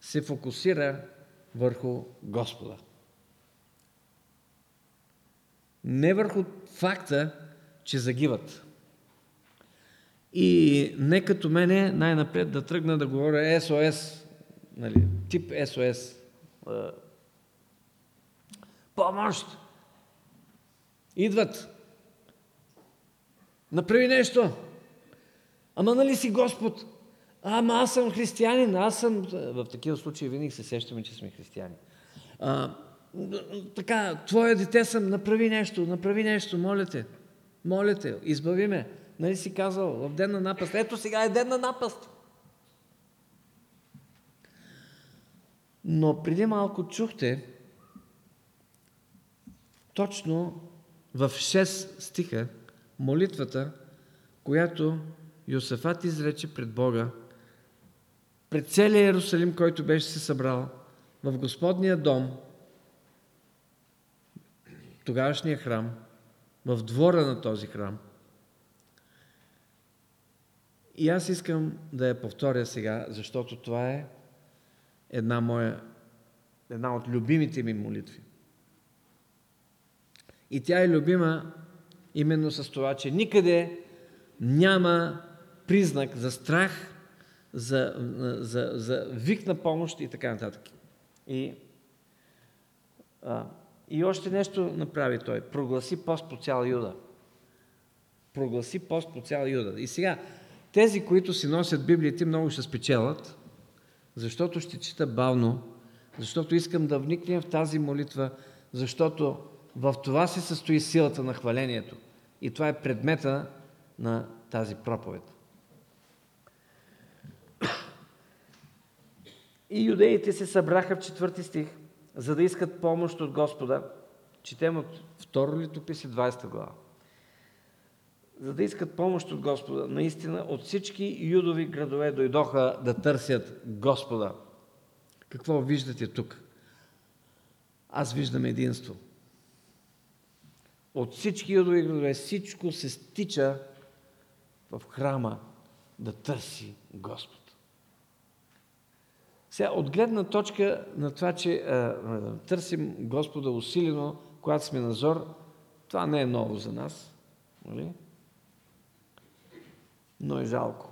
се фокусира върху Господа. Не върху факта, че загиват. И не като мене най-напред да тръгна да говоря СОС, нали, тип СОС. Помощ! Идват. Направи нещо. Ама нали си Господ? Ама аз съм християнин, аз съм... В такива случаи винаги се сещаме, че сме християни. А, така, твое дете съм, направи нещо, направи нещо, моля те. Моля те, избави ме. Нали си казал, в ден на напаст. Ето сега е ден на напаст. Но преди малко чухте, точно в 6 стиха, молитвата, която Йосафат изрече пред Бога, пред целия Иерусалим, който беше се събрал, в Господния дом, тогавашния храм, в двора на този храм. И аз искам да я повторя сега, защото това е една моя, една от любимите ми молитви. И тя е любима именно с това, че никъде няма признак за страх, за, за, за вик на помощ и така нататък. И, а, и още нещо направи той. Прогласи пост по цял Юда. Прогласи пост по цял Юда. И сега, тези, които си носят Библиите, много ще спечелят, защото ще чета бавно, защото искам да вникнем в тази молитва, защото в това се състои силата на хвалението. И това е предмета на тази проповед. И юдеите се събраха в четвърти стих, за да искат помощ от Господа. Четем от второ литописи, 20 глава. За да искат помощ от Господа. Наистина от всички юдови градове дойдоха да търсят Господа. Какво виждате тук? Аз виждам единство. От всички юдови градове всичко се стича в храма да търси Господ. Сега, от гледна точка на това, че а, търсим Господа усилено, когато сме на зор, това не е ново за нас. Нали? Но е жалко.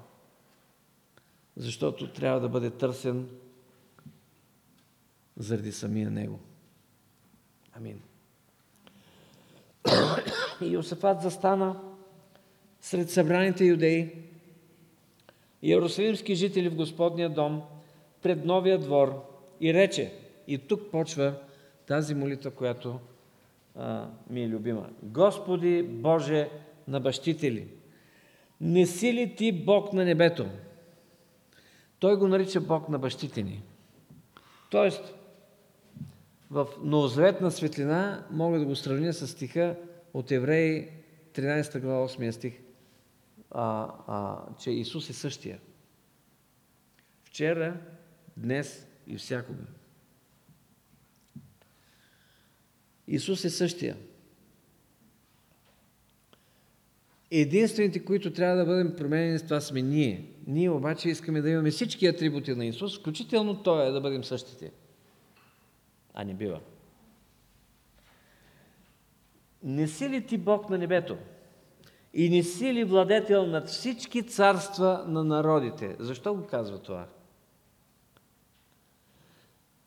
Защото трябва да бъде търсен заради самия Него. Амин. И Йосафат застана сред събраните юдеи и иерусалимски жители в Господния дом пред новия двор и рече, и тук почва тази молитва, която а, ми е любима. Господи Боже на бащите ли, не си ли ти Бог на небето? Той го нарича Бог на бащите ни. Тоест, в новозаветна светлина мога да го сравня с стиха от Евреи 13 глава 8 стих, а, а, че Исус е същия. Вчера, днес и всякога. Исус е същия. Единствените, които трябва да бъдем променени, това сме ние. Ние обаче искаме да имаме всички атрибути на Исус, включително Той е да бъдем същите. А не бива. Не си ли ти Бог на небето? И не си ли владетел над всички царства на народите? Защо го казва това?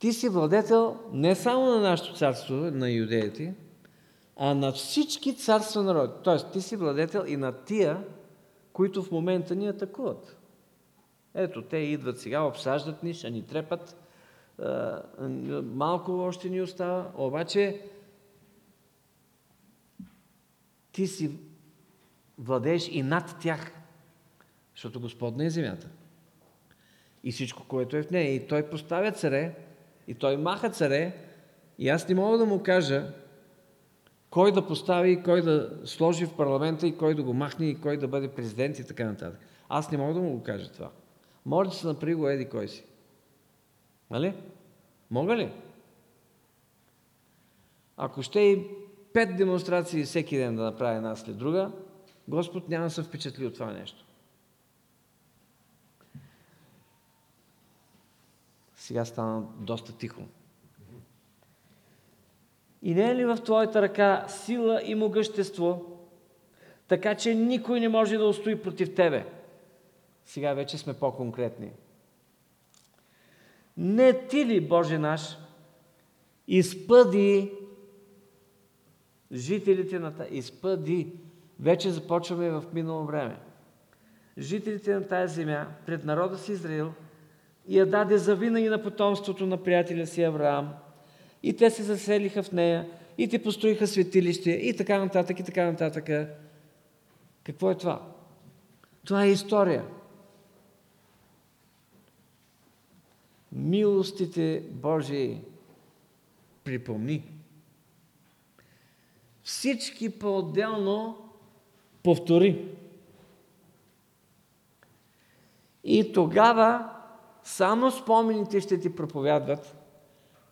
Ти си владетел не само на нашето царство, на юдеите, а на всички царства на народите. Тоест, ти си владетел и на тия, които в момента ни атакуват. Ето, те идват сега, обсаждат ни, ще ни трепат, малко още ни остава, обаче ти си владееш и над тях, защото Господна е земята. И всичко, което е в нея. И Той поставя царе, и Той маха царе, и аз не мога да му кажа кой да постави, кой да сложи в парламента, и кой да го махне, и кой да бъде президент и така нататък. Аз не мога да му го кажа това. Може да се направи го еди кой си. Нали? Мога ли? Ако ще и пет демонстрации всеки ден да направи една след друга, Господ няма да се впечатли от това нещо. Сега стана доста тихо. И не е ли в твоята ръка сила и могъщество, така че никой не може да устои против тебе? Сега вече сме по-конкретни. Не ти ли, Боже наш, изпъди жителите на тази... Изпъди. Вече започваме в минало време. Жителите на тази земя пред народа си Израил и я даде завинаги на потомството на приятеля си Авраам. И те се заселиха в нея, и те построиха светилище, и така нататък, и така нататък. Какво е това? Това е история. Милостите Божии припомни. Всички по-отделно повтори. И тогава само спомените ще ти проповядват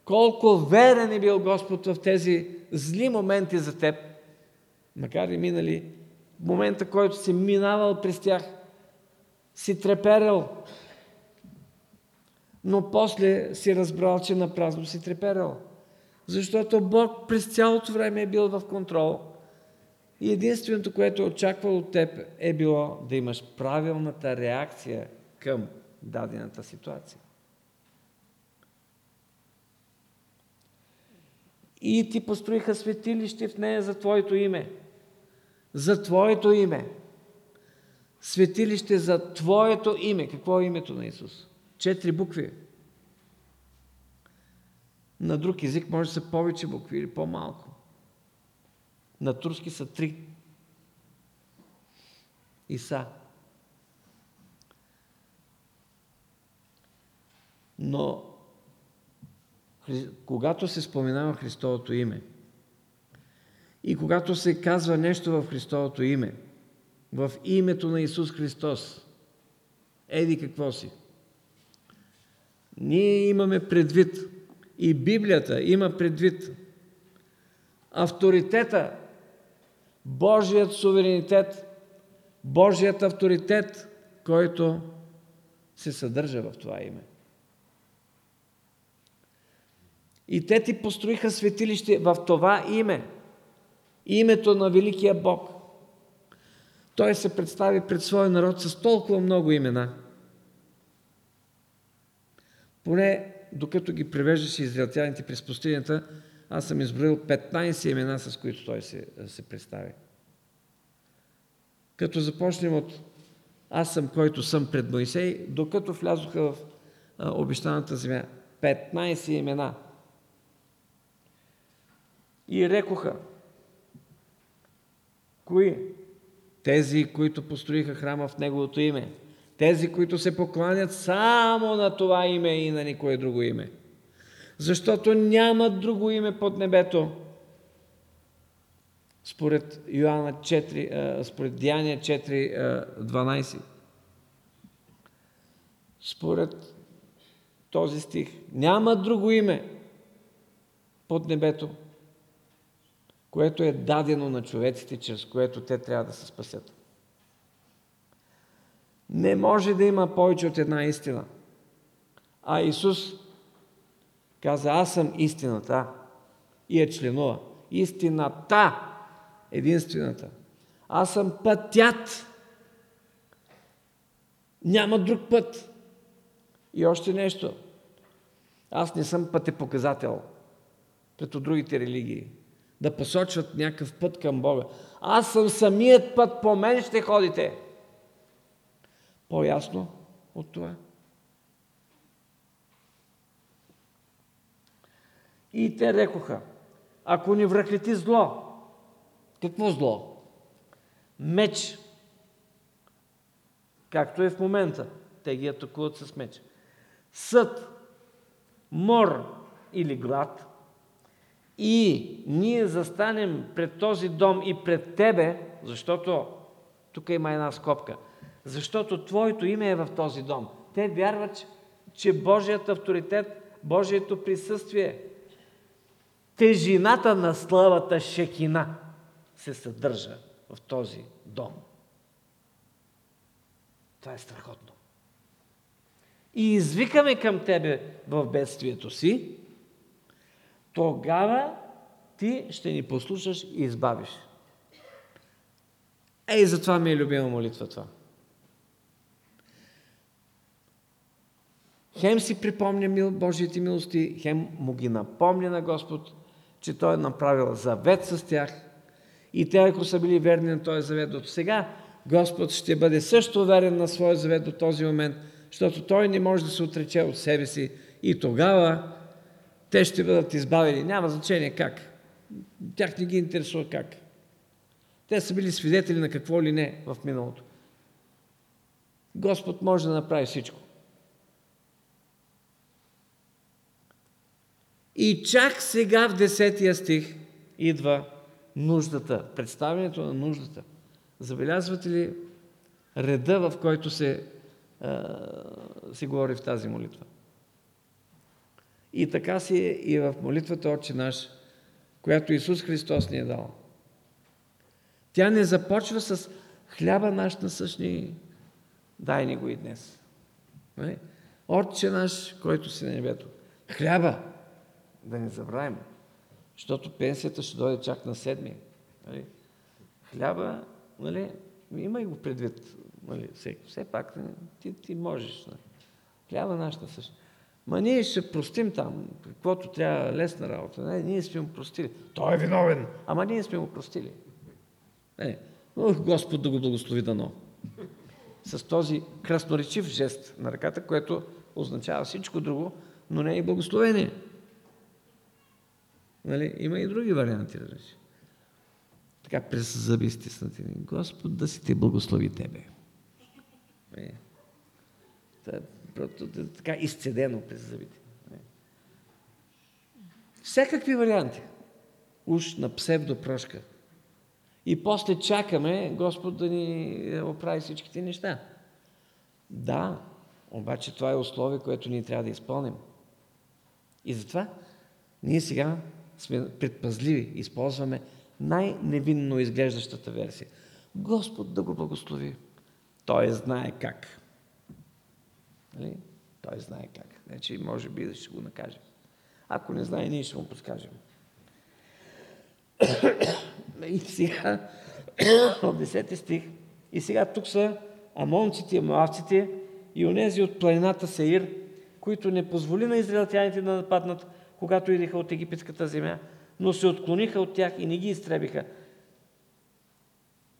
колко верен е бил Господ в тези зли моменти за теб, макар и минали, в момента, който си минавал през тях, си треперел, но после си разбрал, че на празно си треперел. Защото Бог през цялото време е бил в контрол. И единственото, което е очаквал от теб е било да имаш правилната реакция към дадената ситуация. И ти построиха светилище в нея за Твоето име. За Твоето име. Светилище за Твоето име. Какво е името на Исус? Четири букви. На друг език може да са повече букви или по-малко. На турски са три. Иса. Но когато се споменава Христовото име и когато се казва нещо в Христовото име, в името на Исус Христос, еди какво си? Ние имаме предвид и Библията има предвид авторитета, Божият суверенитет, Божият авторитет, който се съдържа в това име. И те ти построиха светилище в това име. Името на Великия Бог. Той се представи пред своя народ с толкова много имена. Поне докато ги превеждаше израелтяните през пустинята, аз съм изброил 15 имена, с които той се, се представи. Като започнем от аз съм, който съм пред Моисей, докато влязоха в обещаната земя. 15 имена – И рекоха, кои? Тези, които построиха храма в Неговото име. Тези, които се покланят само на това име и на никое друго име. Защото няма друго име под небето. Според Йоанна 4, според Деяния 4, 12. Според този стих. Няма друго име под небето, което е дадено на човеците, чрез което те трябва да се спасят. Не може да има повече от една истина. А Исус каза, аз съм истината и е членува. Истината, единствената. Аз съм пътят. Няма друг път. И още нещо. Аз не съм пътепоказател като другите религии. Да посочват някакъв път към Бога. Аз съм самият път, по мен ще ходите. По-ясно от това. И те рекоха, ако ни връхлети зло, какво зло? Меч. Както е в момента. Те ги атакуват с меч. Съд, мор или глад. И ние застанем пред този дом и пред тебе, защото тук има една скопка – защото Твоето име е в този дом. Те вярват, че Божият авторитет, Божието присъствие, тежината на славата Шекина се съдържа в този дом. Това е страхотно. И извикаме към Тебе в бедствието си, тогава Ти ще ни послушаш и избавиш. Ей, затова ми е любима молитва това. Хем си припомня мил, Божиите милости, хем му ги напомня на Господ, че Той е направил завет с тях. И те, ако са били верни на този завет до сега, Господ ще бъде също верен на своя завет до този момент, защото Той не може да се отрече от себе си. И тогава те ще бъдат избавени. Няма значение как. Тях не ги интересува как. Те са били свидетели на какво ли не в миналото. Господ може да направи всичко. И чак сега в 10 стих идва нуждата, представянето на нуждата. Забелязвате ли реда, в който се, а, се говори в тази молитва? И така си е и в молитвата Отче наш, която Исус Христос ни е дал. Тя не започва с хляба наш насъщни, дай ни го и днес. Нали? Отче наш, който си на небето. Хляба, да не забравим, защото пенсията ще дойде чак на седми. Нали? Хляба, нали, имай го предвид, нали, все, все пак нали, ти, ти можеш. Нали. Хляба нашата също. Ма ние ще простим там, каквото трябва лесна работа. Не, ние сме му простили. Той е виновен. Ама ние сме му простили. Не, Ох, Господ да го благослови дано. С този красноречив жест на ръката, което означава всичко друго, но не и благословение. Нали? Има и други варианти, разбираш. Така през зъби стиснати. Господ да си те благослови тебе. Е. така изцедено през зъбите. Е. Всякакви варианти. Уж на псевдопрошка. И после чакаме Господ да ни оправи всичките неща. Да, обаче това е условие, което ние трябва да изпълним. И затова ние сега сме предпазливи, използваме най-невинно изглеждащата версия. Господ да го благослови. Той знае как. Нали? Той знае как. Значи, може би да ще го накажем. Ако не знае, ние ще му подскажем. И сега, в 10 стих, и сега тук са амонците, амоавците и онези от планината Сеир, които не позволи на израелтяните да нападнат когато идеха от египетската земя, но се отклониха от тях и не ги изтребиха.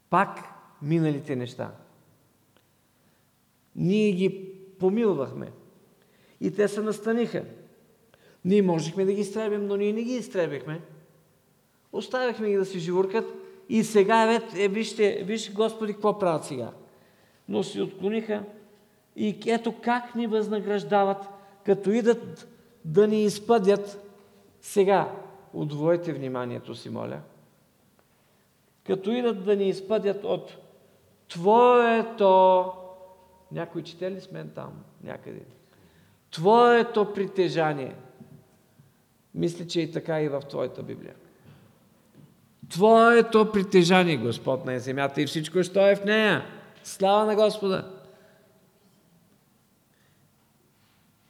Пак миналите неща. Ние ги помилвахме. И те се настаниха. Ние можехме да ги изтребим, но ние не ги изтребихме. Оставяхме ги да си живуркат и сега, е, вижте, вижте, Господи, какво правят сега. Но се отклониха и ето как ни възнаграждават, като идат да ни изпъдят. Сега, удвоите вниманието си, моля. Като идат да ни изпъдят от Твоето... Някой чете ли с мен там? Някъде. Твоето притежание. Мисля, че и така и в Твоята Библия. Твоето притежание, Господ на земята и всичко, що е в нея. Слава на Господа!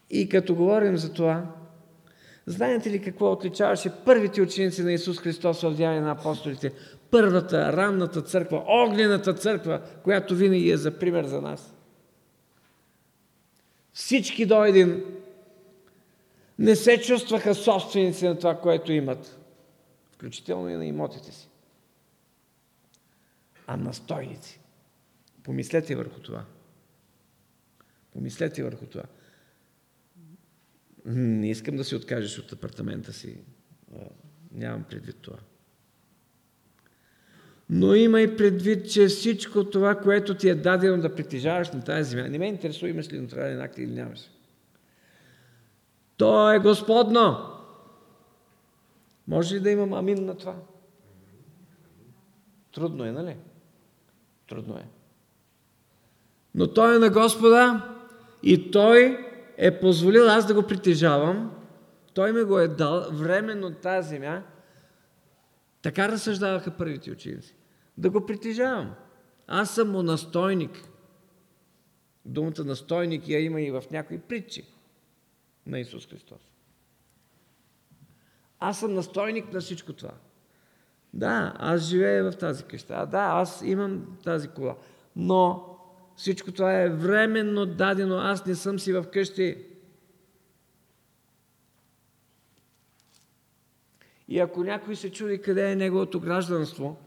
И като говорим за това, знаете ли какво отличаваше първите ученици на Исус Христос в Деяния на апостолите? Първата, ранната църква, огнената църква, която винаги е за пример за нас. Всички до един не се чувстваха собственици на това, което имат, включително и на имотите си, а настойници. Помислете върху това. Помислете върху това. Не искам да се откажеш от апартамента си. Нямам предвид това. Но имай предвид, че всичко това, което ти е дадено да притежаваш на тази земя, не ме интересува имаш ли нотариален акт или нямаш. То е Господно. Може ли да имам амин на това? Трудно е, нали? Трудно е. Но Той е на Господа и Той е позволил аз да го притежавам. Той ми го е дал временно тази земя. Така разсъждаваха първите ученици. Да го притежавам. Аз съм му настойник. Думата настойник я има и в някои притчи на Исус Христос. Аз съм настойник на всичко това. Да, аз живея в тази къща. Да, аз имам тази кола. Но всичко това е временно дадено. Аз не съм си в къщи. И ако някой се чуди къде е неговото гражданство,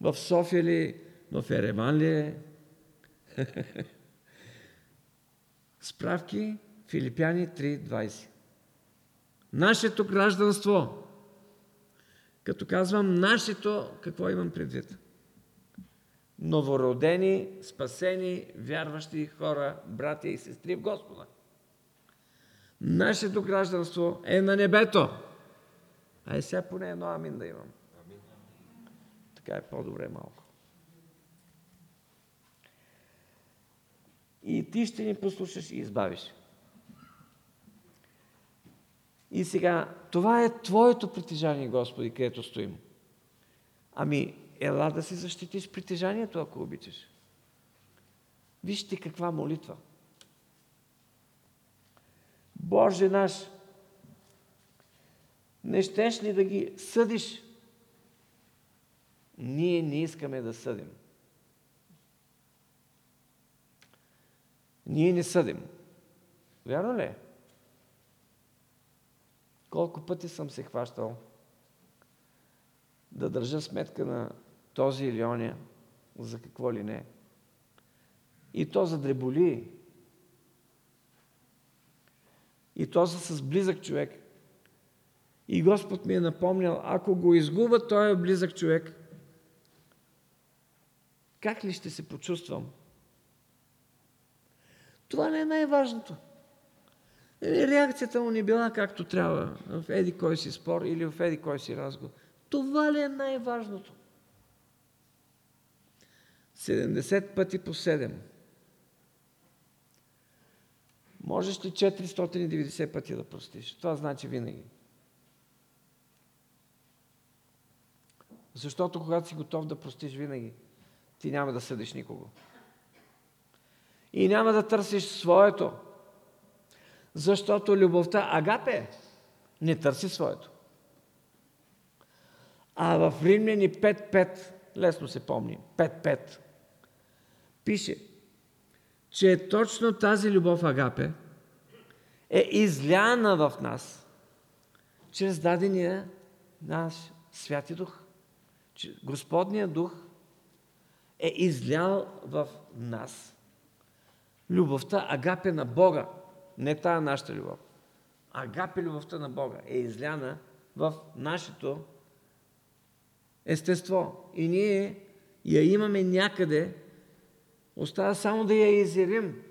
в София ли, в Ереван ли е, Справки Филипяни 3.20. Нашето гражданство. Като казвам нашето, какво имам предвид? Новородени, спасени, вярващи хора, братя и сестри в Господа. Нашето гражданство е на небето. Ай сега поне едно амин да имам. Така е по-добре малко. И ти ще ни послушаш и избавиш. И сега, това е Твоето притежание, Господи, където стоим. Ами, ела да си защитиш притежанието, ако обичаш. Вижте каква молитва. Боже наш, не щеш ли да ги съдиш? Ние не искаме да съдим. Ние не съдим. Вярно ли е? Колко пъти съм се хващал да държа сметка на този или оня, за какво ли не. И то за дреболи. И то за с близък човек. И Господ ми е напомнял, ако го изгуба той е близък човек, как ли ще се почувствам? Това не е най-важното. Реакцията му не била както трябва в еди кой си спор или в еди кой си разговор. Това ли е най-важното? 70 пъти по 7. Можеш ли 490 пъти да простиш? Това значи винаги. Защото когато си готов да простиш винаги, ти няма да съдиш никого. И няма да търсиш своето. Защото любовта агапе не търси своето. А в Римляни 5.5, лесно се помни, 5.5, пише, че точно тази любов агапе е изляна в нас чрез дадения наш Святи Дух. Господния Дух е излял в нас любовта агапе на Бога, не тая нашата любов. Агапе любовта на Бога е изляна в нашето естество. И ние я имаме някъде, остава само да я изявим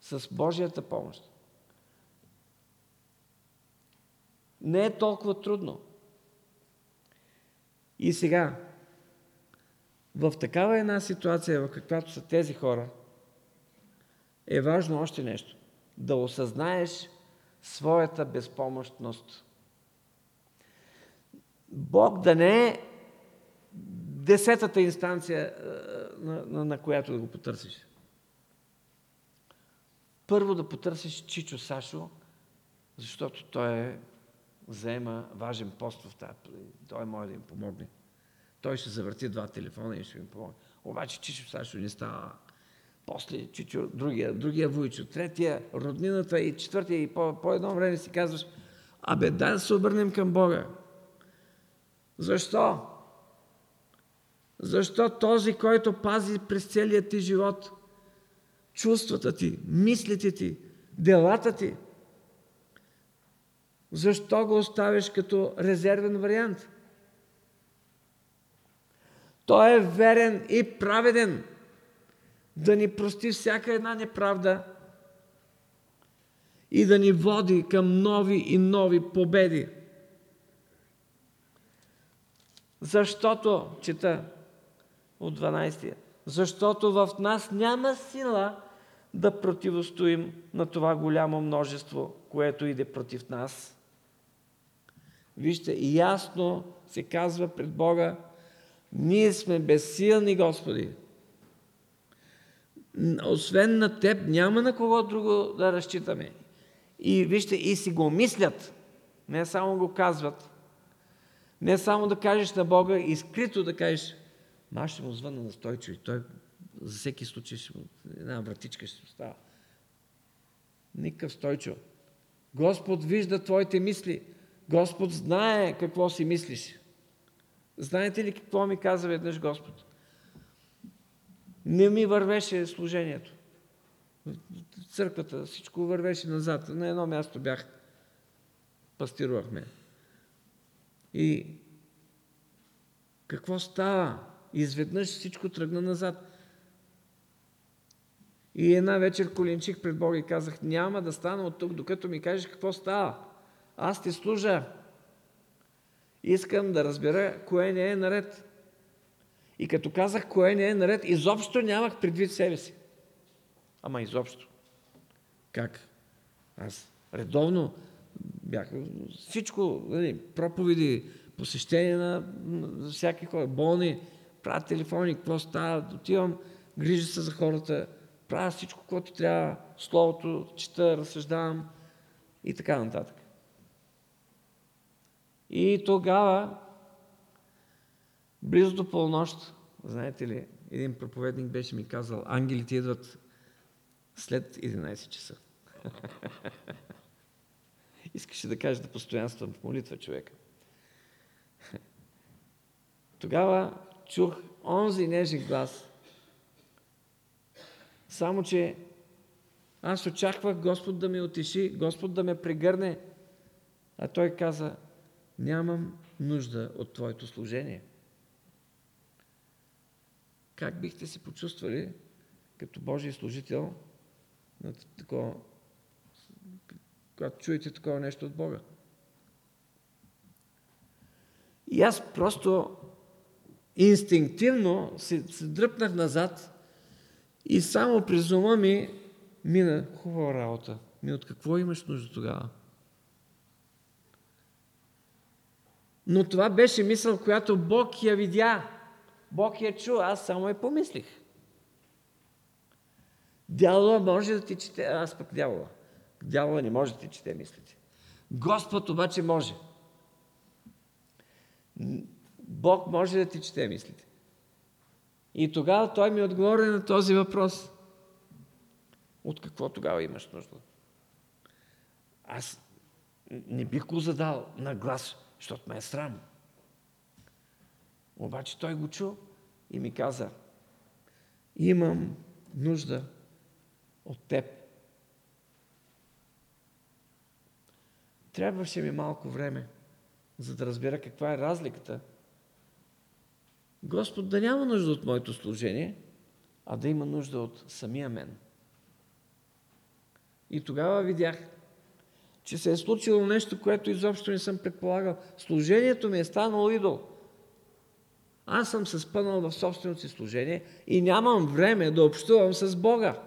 с Божията помощ. Не е толкова трудно. И сега, в такава една ситуация, в каквато са тези хора, е важно още нещо. Да осъзнаеш своята безпомощност. Бог да не е десетата инстанция, на, на, на която да го потърсиш. Първо да потърсиш Чичо Сашо, защото той е, заема важен пост в тази. Той може да им помогне. Той ще завърти два телефона и ще им помогне. Обаче Чичо Сашо не става. После Чичо, другия, другия Войчо, третия, роднината и четвъртия и по, по едно време си казваш, абе, дай да се обърнем към Бога. Защо? Защо този, който пази през целия ти живот, чувствата ти, мислите ти, делата ти, защо го оставиш като резервен вариант? Той е верен и праведен да ни прости всяка една неправда и да ни води към нови и нови победи. Защото, чета от 12 защото в нас няма сила да противостоим на това голямо множество, което иде против нас. Вижте, ясно се казва пред Бога, ние сме безсилни, Господи. Освен на Теб, няма на кого друго да разчитаме. И вижте, и си го мислят, не само го казват. Не само да кажеш на Бога, изкрито да кажеш, аз ще му звънна на Стойчо и той за всеки случай ще му, една вратичка ще остава. Никакъв Стойчо. Господ вижда твоите мисли. Господ знае какво си мислиш. Знаете ли какво ми каза веднъж Господ? Не ми вървеше служението. Църквата всичко вървеше назад. На едно място бях. Пастирувахме. И какво става? Изведнъж всичко тръгна назад. И една вечер коленчих пред Бога и казах, няма да стана от тук, докато ми кажеш какво става. Аз ти служа. Искам да разбера кое не е наред. И като казах кое не е наред, изобщо нямах предвид себе си. Ама изобщо. Как? Аз редовно бях всичко, нали, проповеди, посещение на, на всяки хора, болни, правя телефони, какво става, отивам, грижа се за хората, правя всичко, което трябва, словото, чета, разсъждавам и така нататък. И тогава, близо до полнощ, знаете ли, един проповедник беше ми казал, ангелите идват след 11 часа. Искаше да каже да постоянствам в молитва човека. Тогава чух онзи нежен глас. Само, че аз очаквах Господ да ме отиши, Господ да ме прегърне, а Той каза, нямам нужда от Твоето служение. Как бихте се почувствали като Божий служител на такова, когато чуете такова нещо от Бога? И аз просто инстинктивно се, се дръпнах назад и само през ума ми мина хубава работа. Ми от какво имаш нужда тогава? Но това беше мисъл, която Бог я видя. Бог я чу, аз само я помислих. Дявола може да ти чете, аз пък дявола. Дявола не може да ти чете мислите. Господ обаче може. Бог може да ти чете мислите. И тогава той ми отговори на този въпрос. От какво тогава имаш нужда? Аз не бих го задал на глас, защото ме е срам. Обаче той го чу и ми каза, имам нужда от теб. Трябваше ми малко време за да разбера каква е разликата. Господ да няма нужда от моето служение, а да има нужда от самия мен. И тогава видях, че се е случило нещо, което изобщо не съм предполагал. Служението ми е станало идол. Аз съм се спънал в собственото си служение и нямам време да общувам с Бога.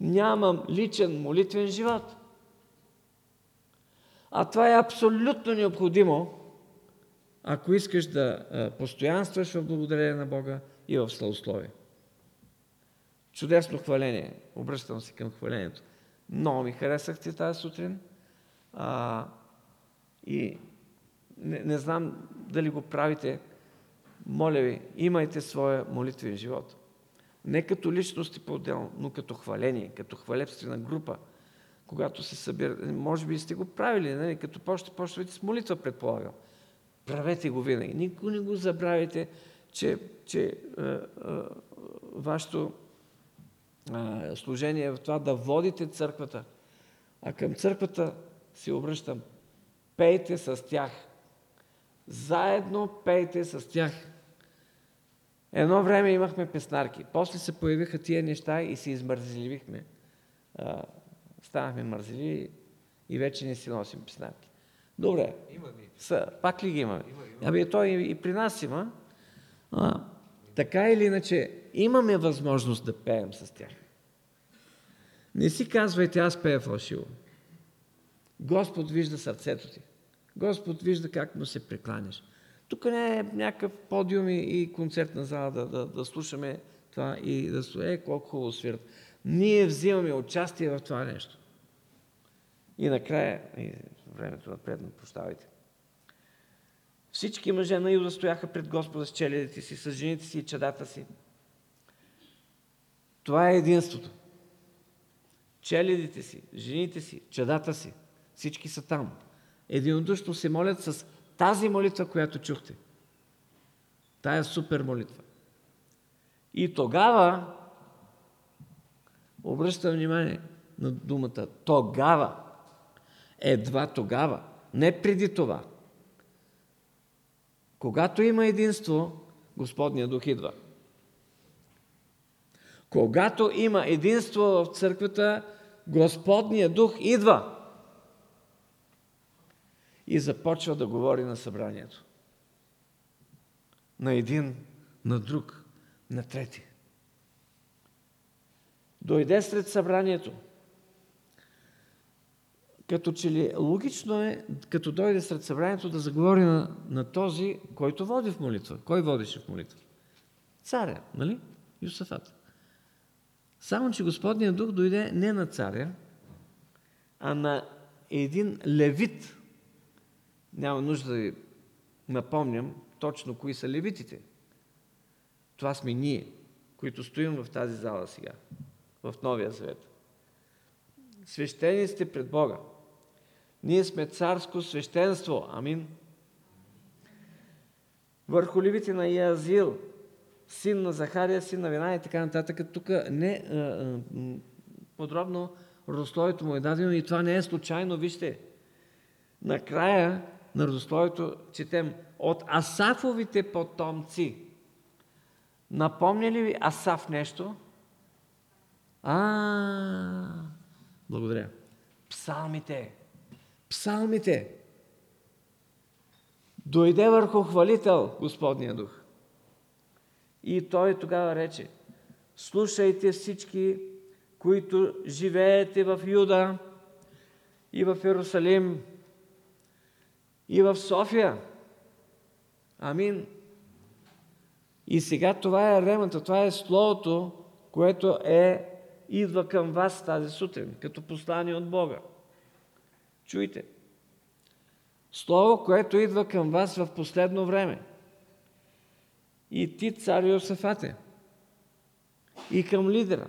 Нямам личен молитвен живот. А това е абсолютно необходимо, ако искаш да постоянстваш в благодарение на Бога и в славословие. Чудесно хваление. Обръщам се към хвалението. Много ми харесахте тази сутрин. А, и не, не знам дали го правите. Моля ви, имайте своя молитвен живот. Не като личности по-отделно, но като хваление, като хвалебствена група. Когато се събира, може би сте го правили, нали? като почте почвате с молитва, предполагам. Правете го винаги. Никога не го забравяйте, че, че е, е, вашето е, служение в това да водите църквата. А към църквата си обръщам. Пейте с тях. Заедно пейте с тях. Едно време имахме песнарки. После се появиха тия неща и се измързеливихме. Станахме мързеливи и вече не си носим песнарки. Добре. Има ли? Са, пак ли ги имаме? Има, има. Ами той и, и при нас има. А, така или иначе, имаме възможност да пеем с тях. Не си казвайте, аз пея фалшиво. Господ вижда сърцето ти. Господ вижда как му се прекланяш. Тук не е някакъв подиум и концертна зала да, да, да слушаме това и да се е колко хубаво свират. Ние взимаме участие в това нещо. И накрая, и времето напредно, прощавайте. Всички мъже на Юда стояха пред Господа с челядите си, с жените си и чадата си. Това е единството. Челядите си, жените си, чадата си, всички са там. Единодушно се молят с тази молитва, която чухте. Тая супер молитва. И тогава, обръщам внимание на думата, тогава, едва тогава, не преди това. Когато има единство, Господния дух идва. Когато има единство в църквата, Господния дух идва и започва да говори на събранието. На един, на друг, на трети. Дойде сред събранието. Като че ли логично е, като дойде сред събранието, да заговори на, на този, който води в молитва. Кой водеше в молитва? Царя, нали? Юсафат. Само, че Господният дух дойде не на царя, а на един левит. Няма нужда да ви напомням точно кои са левитите. Това сме ние, които стоим в тази зала сега, в Новия Завет. Свещени сте пред Бога. Ние сме царско свещенство. Амин. Върху ливите на Язил, син на Захария, син на Вина и така нататък. Тук не а, а, подробно родословието му е дадено и това не е случайно. Вижте, накрая на родословието четем от Асафовите потомци. Напомня ли ви Асаф нещо? А, благодаря. Псалмите. Псалмите. Дойде върху хвалител Господния дух. И той тогава рече, слушайте всички, които живеете в Юда и в Иерусалим и в София. Амин. И сега това е ремата, това е Словото, което е, идва към вас тази сутрин, като послание от Бога. Чуйте. Слово, което идва към вас в последно време – и ти, цар Йосафате, и към лидера.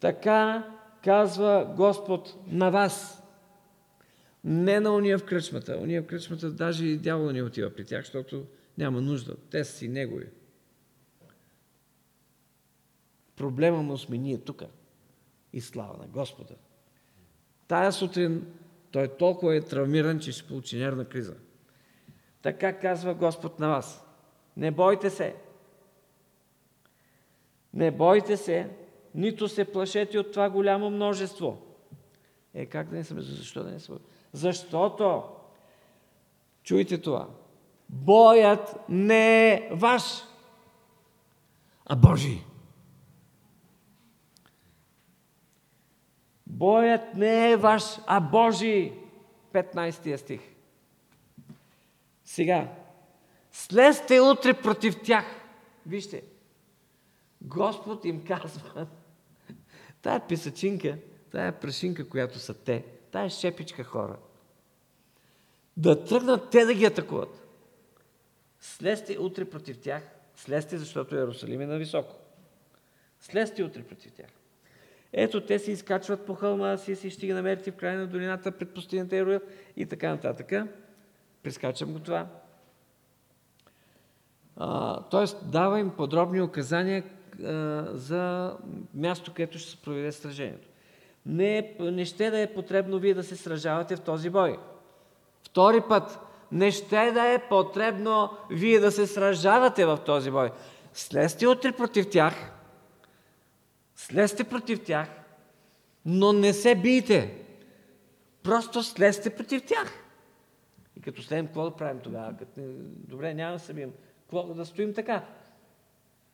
Така казва Господ на вас. Не на уния в кръчмата. Уния в кръчмата даже и дявол не отива при тях, защото няма нужда. Те си негови. Проблема му сме ние тук. И слава на Господа. Тая сутрин Той толкова е травмиран, че ще получи нервна криза. Така казва Господ на вас. Не бойте се. Не бойте се, нито се плашете от това голямо множество. Е, как да не се Защо да не се Защото, чуйте това, боят не е ваш, а Божий. Боят не е ваш, а Божий. 15 стих. Сега, слезте утре против тях. Вижте, Господ им казва, тая писачинка, тая прашинка, която са те, тая шепичка хора, да тръгнат те да ги атакуват. Слезте утре против тях, слезте, защото Иерусалим е на високо. Слезте утре против тях. Ето, те се изкачват по хълма си, си ще ги намерите в края на долината пред пустинята Еруил и така нататък. Прескачам го това. А, тоест, дава им подробни указания а, за място, където ще се проведе сражението. Не, не ще да е потребно вие да се сражавате в този бой. Втори път, не ще да е потребно вие да се сражавате в този бой. Слезте утре против тях, слезте против тях, но не се бийте. Просто слезте против тях. И като слезем, какво да правим тогава? Като, добре, няма да се бием. Какво да стоим така?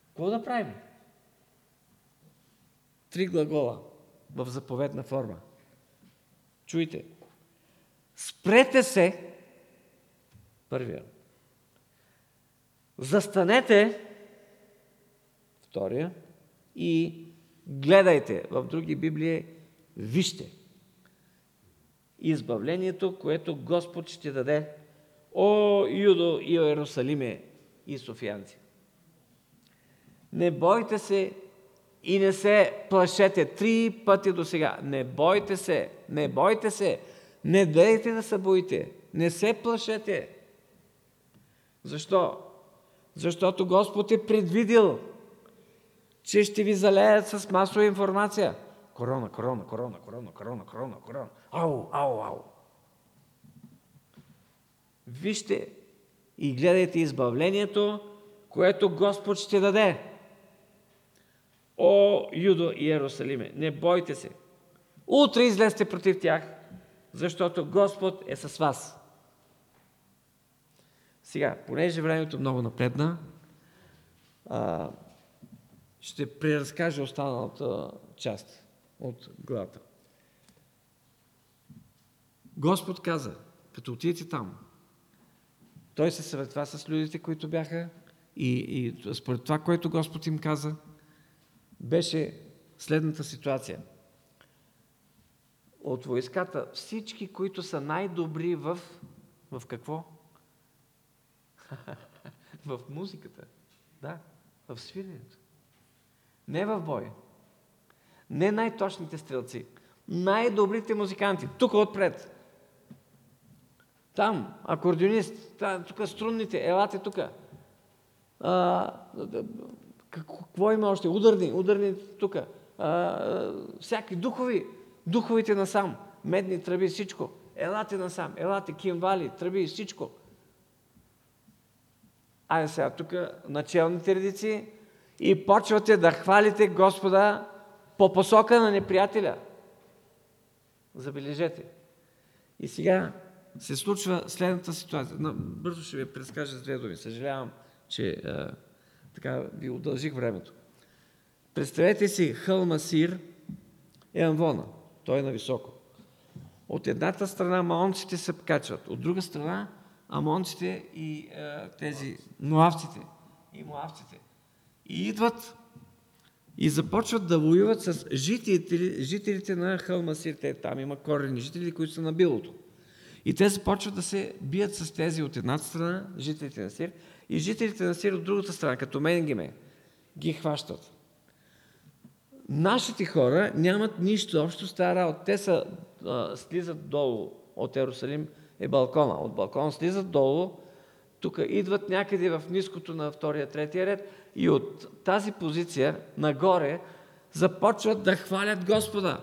Какво да правим? Три глагола в заповедна форма. Чуйте. Спрете се. Първия. Застанете. Втория. И гледайте. В други Библии вижте. Избавлението, което Господ ще даде. О, Юдо и Иерусалиме и Софиянци. Не бойте се и не се плашете. Три пъти до сега. Не бойте се, не бойте се. Не дейте да се боите. Не се плашете. Защо? Защото Господ е предвидил, че ще ви залеят с масова информация. Корона, корона, корона, корона, корона, корона, корона. Ау, ау, ау. Вижте и гледайте избавлението, което Господ ще даде. О, Юдо и Иерусалиме, не бойте се. Утре излезте против тях, защото Господ е с вас. Сега, понеже времето много напредна, а, ще преразкажа останалата част от главата. Господ каза, като отидете там, той се съветва с людите, които бяха и, и според това, което Господ им каза, беше следната ситуация. От войската всички, които са най-добри в... В какво? в музиката. Да, в свиренето. Не в боя. Не най-точните стрелци. Най-добрите музиканти. Тук отпред. Там, акордеонист, тук струнните, елате тук. какво има още? Ударни, ударни тук. всяки духови, духовите насам, медни тръби, всичко. Елате насам, елате, кимвали, тръби, всичко. Айде сега, тук началните редици и почвате да хвалите Господа по посока на неприятеля. Забележете. И сега се случва следната ситуация. Бързо ще ви предскажа с две думи. Съжалявам, че а, така ви удължих времето. Представете си хълма Сир е Анвона. Той е на високо. От едната страна маонците се качват, от друга страна амонците и а, тези ноавците и моавците. И идват и започват да воюват с жителите, жителите на хълма Сир. Те, там има корени жители, които са на билото. И те започват да се бият с тези от едната страна, жителите на Сир, и жителите на Сир от другата страна, като Менгиме, ги хващат. Нашите хора нямат нищо общо с тази работа. Те са, а, слизат долу от Ерусалим, е балкона. От балкона слизат долу, тук идват някъде в ниското на втория, третия ред и от тази позиция нагоре започват да хвалят Господа.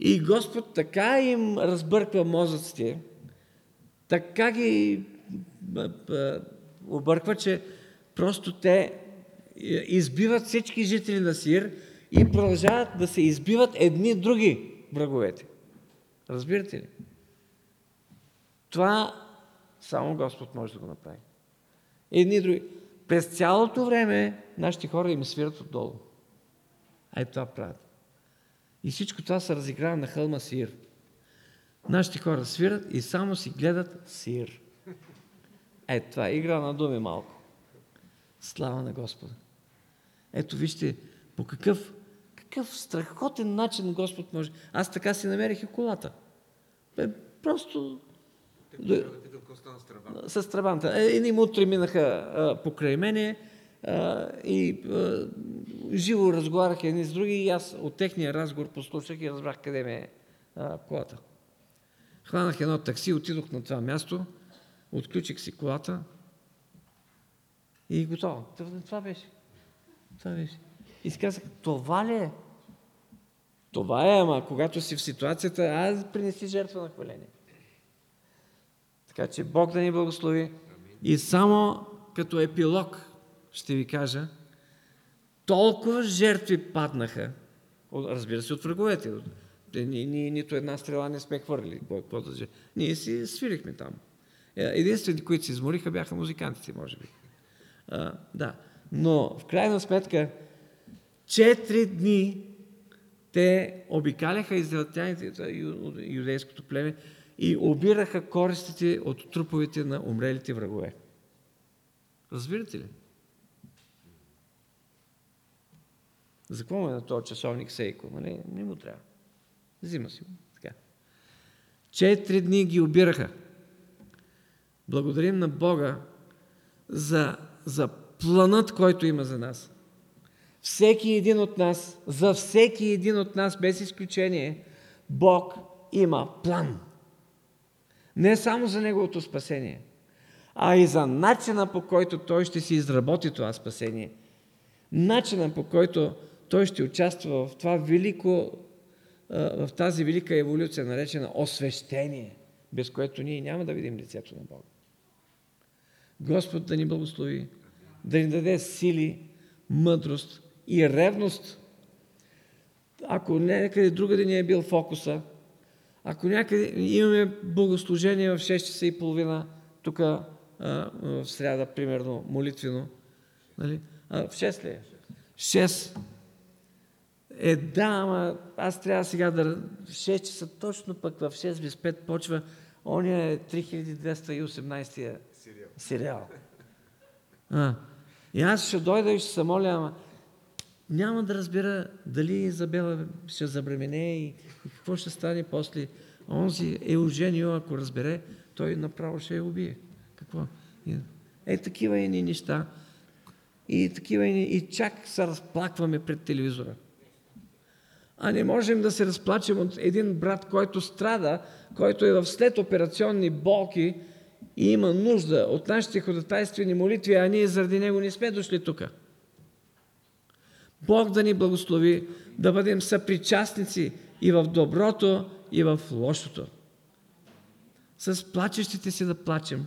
И Господ така им разбърква мозъците, така ги обърква, че просто те избиват всички жители на Сир и продължават да се избиват едни други враговете. Разбирате ли? Това само Господ може да го направи. Едни други. През цялото време нашите хора им свират отдолу. А и това правят. И всичко това се разиграва на хълма Сир. Нашите хора свират и само си гледат Сир. Е, това е игра на думи малко. Слава на Господа. Ето вижте по какъв, какъв страхотен начин Господ може. Аз така си намерих и колата. Бе, просто... С трабанта. Е, едни мутри минаха а, покрай мене а, и а, живо разговаряха едни с други и аз от техния разговор послушах и разбрах къде ме е колата. Хванах едно такси, отидох на това място, отключих си колата и готово. Това беше. Това беше. И си казах, това ли е? Това е, ама когато си в ситуацията, аз принеси жертва на хваление. Така че Бог да ни благослови. И само като епилог ще ви кажа, толкова жертви паднаха, разбира се, от враговете. Ни, ни, нито една стрела не сме хвърли. Ние си свирихме там. Е, единствените, които се измориха, бяха музикантите, може би. А, да. Но в крайна сметка, четири дни те обикаляха израелтяните, юдейското племе, и обираха користите от труповете на умрелите врагове. Разбирате ли? За какво е на този часовник Сейко? Нали? Не му трябва. Взима си го. Така. Четири дни ги обираха. Благодарим на Бога за, за планът, който има за нас. Всеки един от нас, за всеки един от нас, без изключение, Бог има план. Не само за Неговото спасение, а и за начина по който Той ще си изработи това спасение. Начина по който Той ще участва в това велико, в тази велика еволюция, наречена освещение, без което ние няма да видим лицето на Бога. Господ да ни благослови, да ни даде сили, мъдрост и ревност. Ако някъде другаде ни е бил фокуса, ако някъде имаме богослужение в 6 часа и половина, тук в сряда, примерно, молитвено, нали? А, в 6 ли е? 6. Е, да, ама аз трябва сега да... В 6 часа точно пък в 6 без 5 почва ония е 3218 сериал. сериал. А, и аз ще дойда и ще се моля, ама няма да разбира дали Изабела ще забремене и, и какво ще стане после. Онзи е оженил, ако разбере, той направо ще я убие. Какво? Е, такива и ни неща. И такива и, и чак се разплакваме пред телевизора. А не можем да се разплачем от един брат, който страда, който е в след операционни болки и има нужда от нашите ходатайствени молитви, а ние заради него не сме дошли тук. Бог да ни благослови да бъдем съпричастници и в доброто, и в лошото. С плачещите се да плачем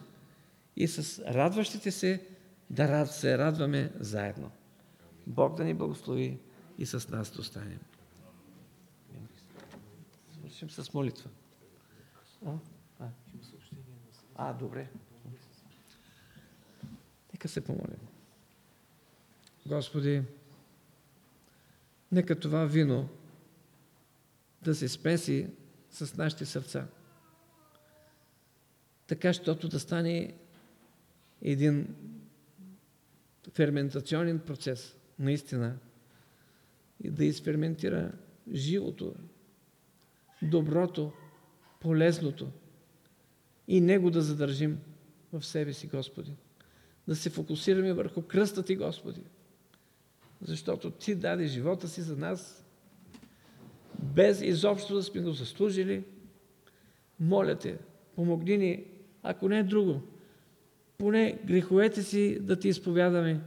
и с радващите се да се радваме заедно. Бог да ни благослови и с нас да останем. Свършим с молитва. А, а, а добре. Нека се помолим. Господи, нека това вино да се спеси с нашите сърца. Така, щото да стане един ферментационен процес, наистина, и да изферментира живото, доброто, полезното и него да задържим в себе си, Господи. Да се фокусираме върху кръста Ти, Господи защото Ти даде живота си за нас, без изобщо да сме го заслужили. Моля Те, помогни ни, ако не е друго, поне греховете си да Ти изповядаме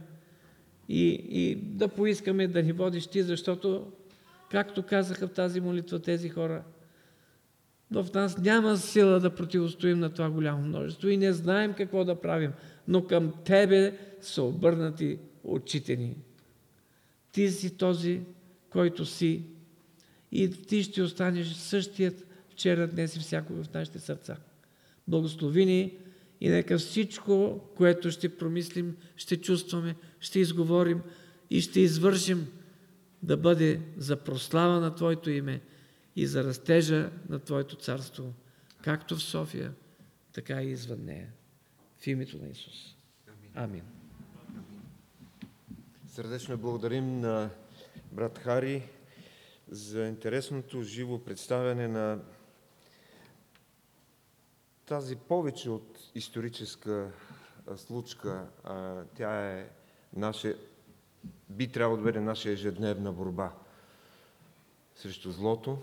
и, и да поискаме да ни водиш Ти, защото както казаха в тази молитва тези хора. В нас няма сила да противостоим на това голямо множество и не знаем какво да правим, но към Тебе са обърнати очите ни. Ти си този, който си и Ти ще останеш същият вчера, днес и всякога в нашите сърца. Благослови ни и нека всичко, което ще промислим, ще чувстваме, ще изговорим и ще извършим, да бъде за прослава на Твоето име и за растежа на Твоето царство, както в София, така и извън нея. В името на Исус. Амин. Сърдечно благодарим на брат Хари за интересното живо представяне на тази повече от историческа случка. Тя е наша, би трябвало да бъде наша ежедневна борба срещу злото,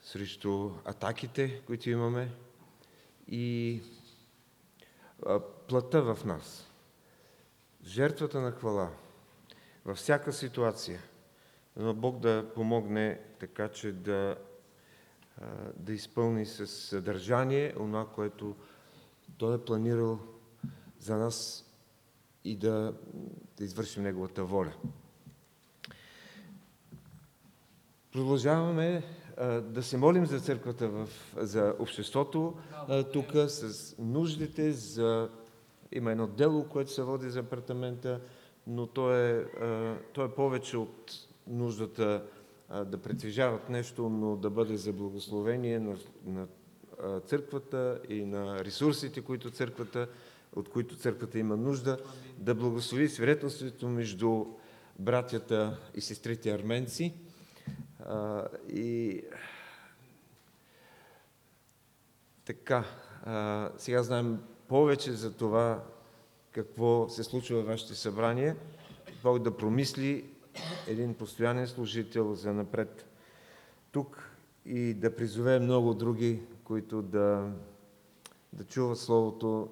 срещу атаките, които имаме и плата в нас. Жертвата на хвала във всяка ситуация, но Бог да помогне така, че да, да изпълни с съдържание това, което Той е планирал за нас и да, да извършим Неговата воля. Продължаваме да се молим за църквата, в, за обществото тук, с нуждите, за... има едно дело, което се води за апартамента, но то е, то е повече от нуждата да притежават нещо, но да бъде за благословение на, на църквата и на ресурсите, които църквата, от които църквата има нужда, да благослови свидетелството между братята и сестрите арменци, и така, сега знаем повече за това какво се случва във вашите събрания. Бог да промисли един постоянен служител за напред тук и да призове много други, които да, да чуват Словото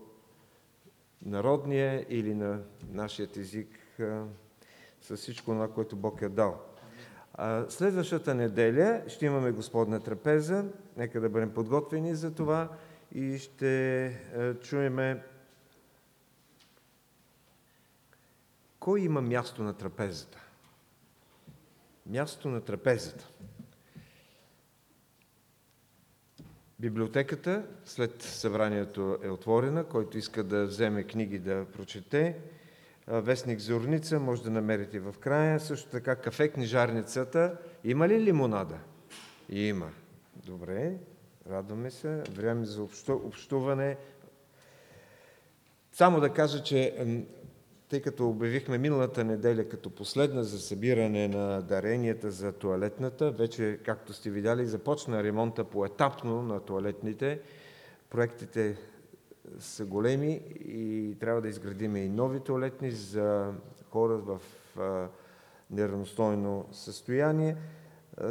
народния или на нашия език с всичко това, което Бог е дал. Следващата неделя ще имаме Господна трапеза. Нека да бъдем подготвени за това и ще чуеме кой има място на трапезата. Място на трапезата. Библиотеката след събранието е отворена. Който иска да вземе книги да прочете, вестник Зорница, може да намерите в края. Също така кафе книжарницата. Има ли лимонада? Има. Добре, радваме се. Време за общуване. Само да кажа, че тъй като обявихме миналата неделя като последна за събиране на даренията за туалетната, вече, както сте видяли, започна ремонта поетапно на туалетните. Проектите са големи и трябва да изградиме и нови туалетни за хора в неравностойно състояние.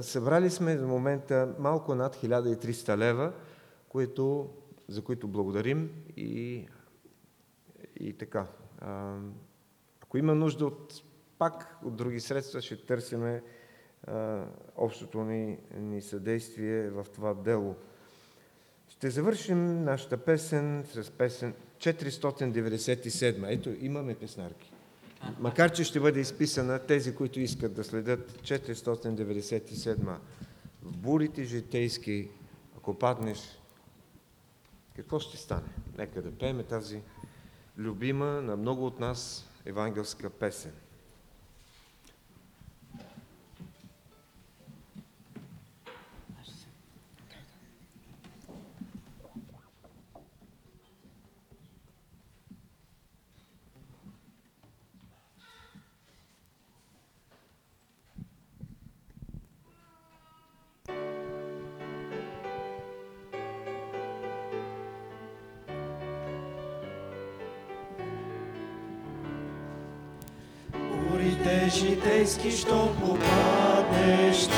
Събрали сме за момента малко над 1300 лева, които, за които благодарим и, и така. Ако има нужда от пак от други средства, ще търсиме общото ни, ни съдействие в това дело. Ще завършим нашата песен с песен 497. Ето, имаме песнарки. Макар, че ще бъде изписана тези, които искат да следят 497. В бурите житейски, ако паднеш, какво ще стане? Нека да пееме тази любима на много от нас евангелска песен. житейски, що попаднеш ти.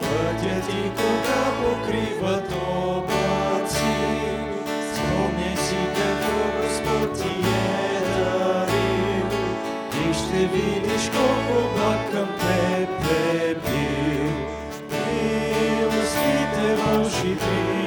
Пътя ти, кога покрива облаци, спомни си какво Господ ти е дарил. Ти ще видиш колко благ към теб е бил. Милостите Божи бил.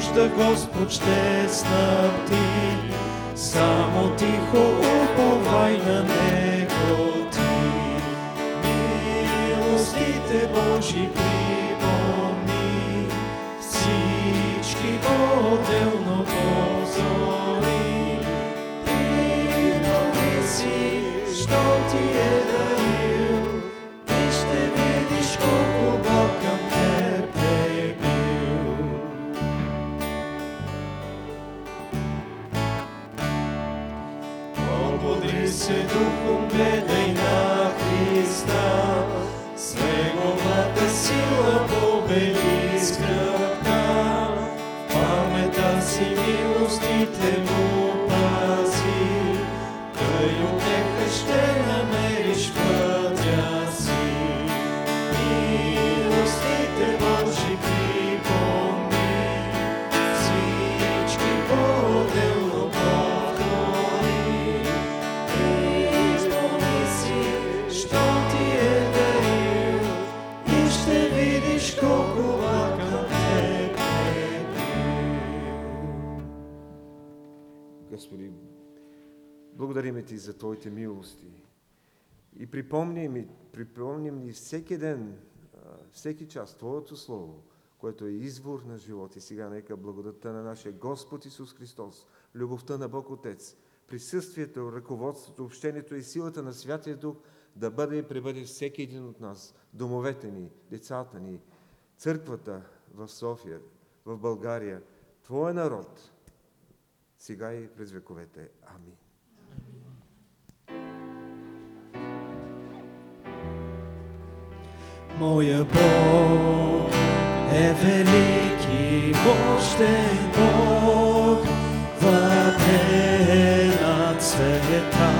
Нужда Господ ще снабди, само тихо уповай на Него ти. Милостите Божи припомни, всички по-отделно позори. Припомни си, що ти е дарил, сила победи скръпта. В памета си милостите му благодариме Ти за Твоите милости. И припомни ми, припомни ни всеки ден, всеки час Твоето Слово, което е извор на живот. И сега нека благодата на нашия Господ Исус Христос, любовта на Бог Отец, присъствието, ръководството, общението и силата на Святия Дух да бъде и пребъде всеки един от нас, домовете ни, децата ни, църквата в София, в България, Твоя народ, сега и през вековете. Амин. Моя Бог е велики, мощен Бог, владее над света.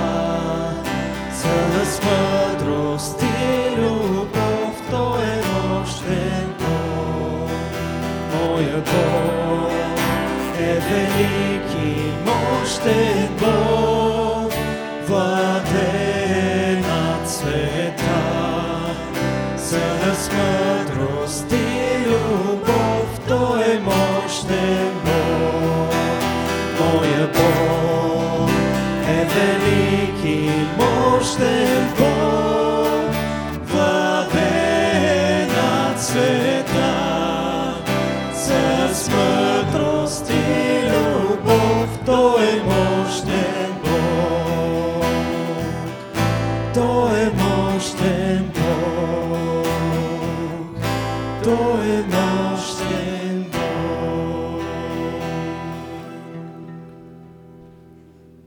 С мъдрост и любов Той е мощен Бог. Моя Бог е велики, мощен Бог,